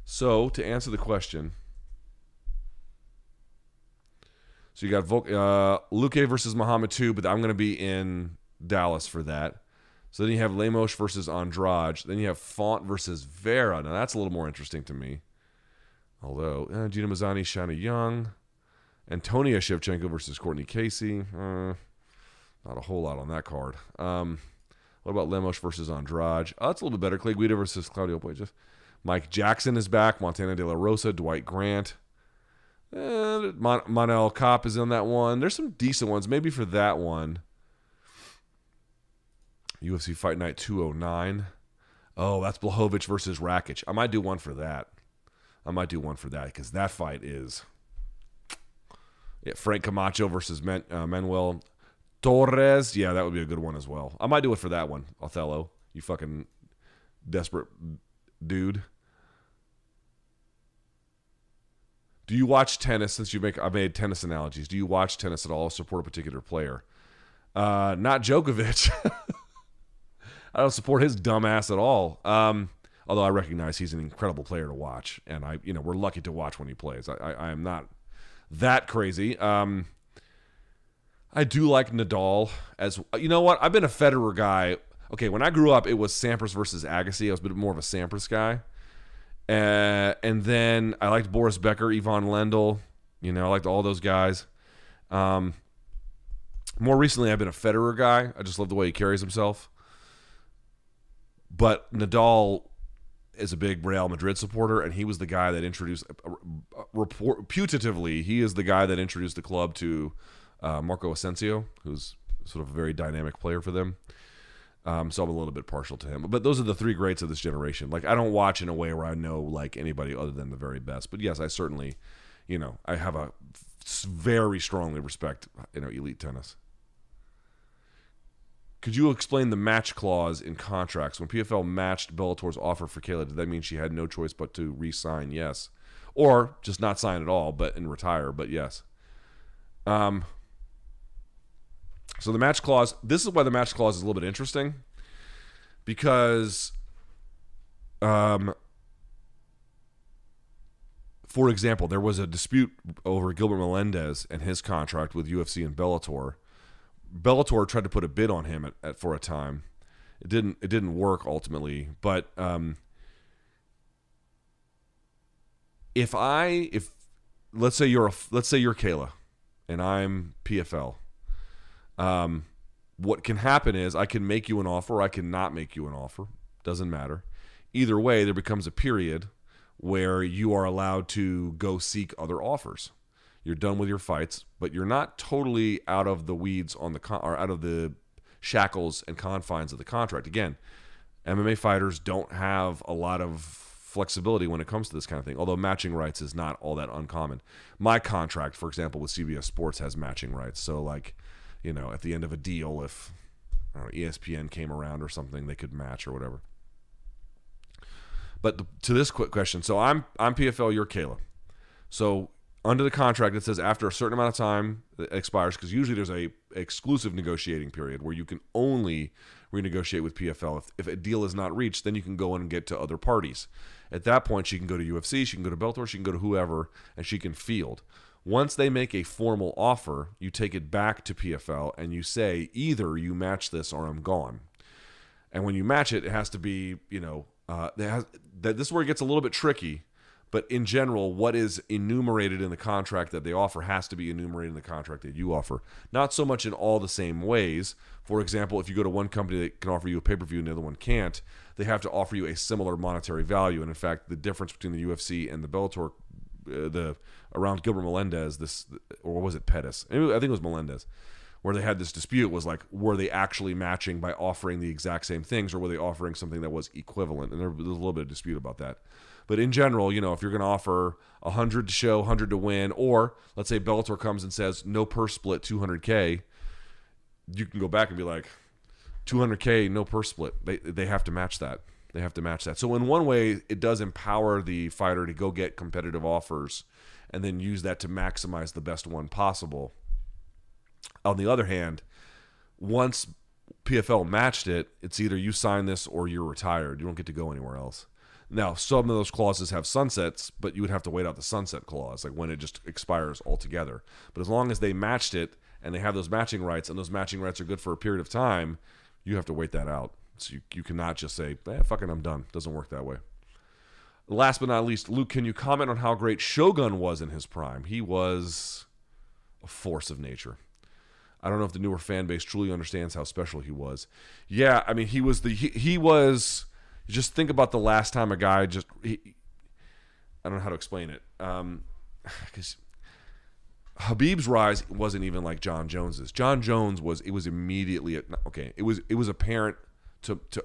So to answer the question, so you got Volk, uh, Luque versus Muhammad two, but I'm going to be in Dallas for that. So then you have Lemos versus Andrade. Then you have Font versus Vera. Now that's a little more interesting to me. Although uh, Gina Mazany, Shana Young, Antonia Shevchenko versus Courtney Casey. Uh, not a whole lot on that card. Um, what about Lemos versus Andrade? Oh, that's a little bit better. Clay Guida versus Claudio Puelles. Mike Jackson is back. Montana De La Rosa, Dwight Grant. Uh, Mon- Manel Kape is in that one. There's some decent ones. Maybe for that one. UFC Fight Night 209. Oh, that's Blachowicz versus Rakic. I might do one for that. I might do one for that because that fight is yeah, Frank Camacho versus Men, uh, Manuel Torres. Yeah, that would be a good one as well. I might do it for that one. Othello, you fucking desperate dude. Do you watch tennis? Since you make, I made tennis analogies. Do you watch tennis at all? Support a particular player? Uh, not Djokovic. [laughs] I don't support his dumbass at all. Um, although I recognize he's an incredible player to watch, and I, you know, we're lucky to watch when he plays. I, I, I am not that crazy. Um, I do like Nadal as you know what. I've been a Federer guy. Okay, when I grew up, it was Sampras versus Agassi. I was a bit more of a Sampras guy, uh, and then I liked Boris Becker, Ivan Lendl. You know, I liked all those guys. Um, more recently, I've been a Federer guy. I just love the way he carries himself. But Nadal is a big Real Madrid supporter, and he was the guy that introduced, report, putatively, he is the guy that introduced the club to uh, Marco Asensio, who's sort of a very dynamic player for them. Um, so I'm a little bit partial to him. But those are the three greats of this generation. Like I don't watch in a way where I know like anybody other than the very best. But yes, I certainly, you know, I have a very strongly respect you know elite tennis. Could you explain the match clause in contracts? When PFL matched Bellator's offer for Kayla, did that mean she had no choice but to re-sign? Yes, or just not sign at all, but and retire? But yes. Um. So the match clause. This is why the match clause is a little bit interesting, because, um, for example, there was a dispute over Gilbert Melendez and his contract with UFC and Bellator. Bellator tried to put a bid on him at, at for a time. It didn't. It didn't work ultimately. But um, if I if let's say you're a let's say you're Kayla, and I'm PFL. Um, what can happen is I can make you an offer. Or I can not make you an offer. Doesn't matter. Either way, there becomes a period where you are allowed to go seek other offers. You're done with your fights, but you're not totally out of the weeds on the con- or out of the shackles and confines of the contract. Again, MMA fighters don't have a lot of flexibility when it comes to this kind of thing. Although matching rights is not all that uncommon. My contract, for example, with CBS Sports has matching rights. So like, you know, at the end of a deal, if know, ESPN came around or something, they could match or whatever. But the, to this quick question, so I'm I'm PFL, you're Kayla. So under the contract, it says after a certain amount of time expires, because usually there's a exclusive negotiating period where you can only renegotiate with PFL. If, if a deal is not reached, then you can go in and get to other parties. At that point, she can go to UFC, she can go to Bellator, she can go to whoever, and she can field. Once they make a formal offer, you take it back to PFL and you say either you match this or I'm gone. And when you match it, it has to be, you know, uh, has, that this is where it gets a little bit tricky. But in general, what is enumerated in the contract that they offer has to be enumerated in the contract that you offer. Not so much in all the same ways. For example, if you go to one company that can offer you a pay per view and the other one can't, they have to offer you a similar monetary value. And in fact, the difference between the UFC and the Bellator, uh, the around Gilbert Melendez, this or was it Pettis? I think it was Melendez where they had this dispute was like were they actually matching by offering the exact same things or were they offering something that was equivalent and there was a little bit of dispute about that but in general you know if you're going to offer 100 to show 100 to win or let's say Bellator comes and says no purse split 200k you can go back and be like 200k no purse split they, they have to match that they have to match that so in one way it does empower the fighter to go get competitive offers and then use that to maximize the best one possible on the other hand, once PFL matched it, it's either you sign this or you're retired. You don't get to go anywhere else. Now, some of those clauses have sunsets, but you would have to wait out the sunset clause, like when it just expires altogether. But as long as they matched it and they have those matching rights, and those matching rights are good for a period of time, you have to wait that out. So you, you cannot just say, eh, fucking, I'm done. Doesn't work that way. Last but not least, Luke, can you comment on how great Shogun was in his prime? He was a force of nature. I don't know if the newer fan base truly understands how special he was. Yeah, I mean, he was the he, he was. Just think about the last time a guy just. He, I don't know how to explain it. Um, [sighs] because Khabib's rise wasn't even like Jon Jones's. Jon Jones was. It was immediately okay. It was it was apparent to to.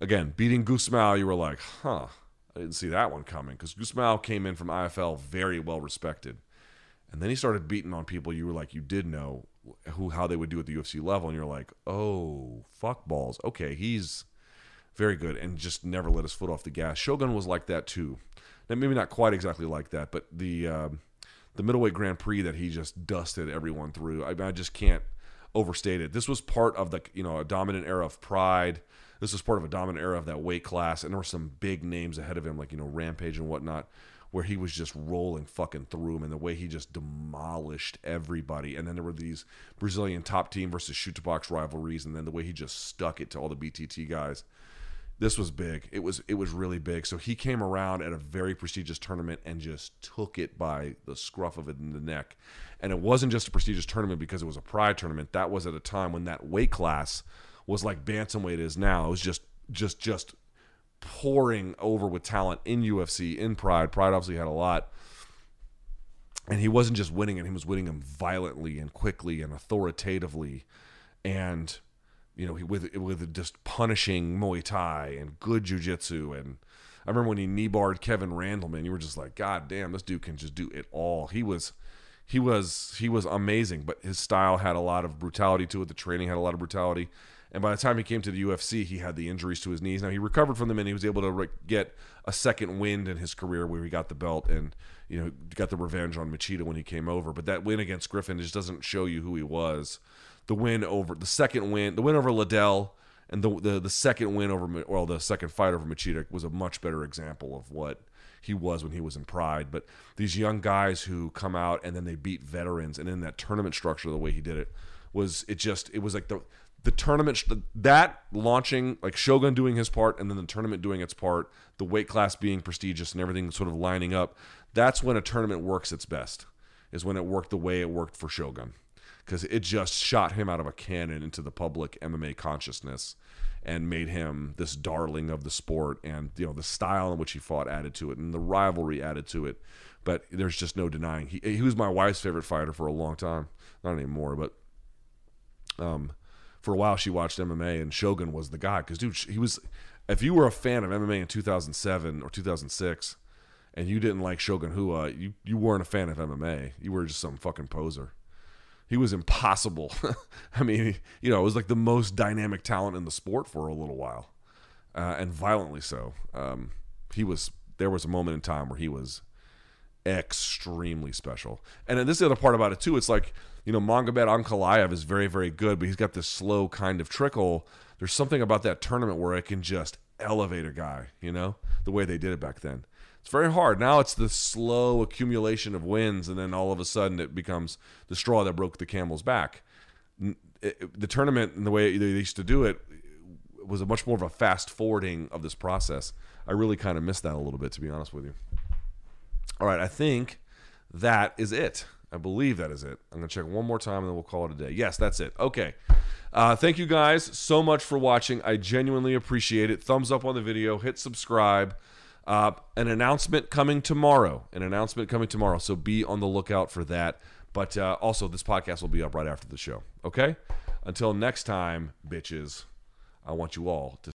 Again, beating Gusmao, you were like, huh. I didn't see that one coming because Gusmao came in from IFL very well respected. And then he started beating on people you were like you did know who how they would do at the UFC level, and you're like, oh fuck balls. Okay, he's very good, and just never let his foot off the gas. Shogun was like that too. Now maybe not quite exactly like that, but the um, the middleweight Grand Prix that he just dusted everyone through. I, I just can't overstate it. This was part of the you know a dominant era of Pride. This was part of a dominant era of that weight class, and there were some big names ahead of him, like you know Rampage and whatnot where he was just rolling fucking through him and the way he just demolished everybody. And then there were these Brazilian top team versus Chute Boxe rivalries, and then the way he just stuck it to all the BTT guys. This was big. It was it was really big. So he came around at a very prestigious tournament and just took it by the scruff of it in the neck. And it wasn't just a prestigious tournament because it was a pride tournament. That was at a time when that weight class was like bantamweight is now. It was just just just pouring over with talent in UFC, in Pride. Pride obviously had a lot. And he wasn't just winning it, he was winning them violently and quickly and authoritatively. And, you know, he with with just punishing Muay Thai and good jiu-jitsu. And I remember when he knee barred Kevin Randleman, you were just like, God damn, this dude can just do it all. He was he was he was amazing, but his style had a lot of brutality to it. The training had a lot of brutality. And by the time he came to the UFC, he had the injuries to his knees. Now he recovered from them, and he was able to re- get a second wind in his career where he got the belt and you know got the revenge on Machida when he came over. But that win against Griffin just doesn't show you who he was. The win over the second win, the win over Liddell, and the the, the second win over well the second fight over Machida was a much better example of what he was when he was in Pride. But these young guys who come out and then they beat veterans, and in that tournament structure, the way he did it was it just it was like the the tournament that launching like Shogun doing his part and then the tournament doing its part, the weight class being prestigious and everything sort of lining up. That's when a tournament works its best. Is when it worked the way it worked for Shogun because it just shot him out of a cannon into the public MMA consciousness and made him this darling of the sport and you know the style in which he fought added to it and the rivalry added to it. But there's just no denying he, he was my wife's favorite fighter for a long time. Not anymore but um for a while she watched MMA and Shogun was the guy. Because dude he was if you were a fan of MMA in 2007 or 2006 and you didn't like Shogun Rua you you weren't a fan of MMA you were just some fucking poser he was impossible [laughs] I mean you know it was like the most dynamic talent in the sport for a little while uh, and violently so um, he was there was a moment in time where he was extremely special. And then this is the other part about it too. It's like you know Magomed Ankalaev is very very good, but he's got this slow kind of trickle. There's something about that tournament where it can just elevate a guy. You know the way they did it back then. It's very hard. Now it's the slow accumulation of wins, and then all of a sudden it becomes the straw that broke the camel's back. The tournament and the way they used to do it was a much more of a fast forwarding of this process. I really kind of missed that a little bit, to be honest with you. All right, I think that is it. I believe that is it. I'm going to check one more time and then we'll call it a day. Yes, that's it. Okay. Uh, thank you guys so much for watching. I genuinely appreciate it. Thumbs up on the video, hit subscribe. Uh, an announcement coming tomorrow. An announcement coming tomorrow. So be on the lookout for that. But uh, also, this podcast will be up right after the show. Okay? Until next time, bitches, I want you all to.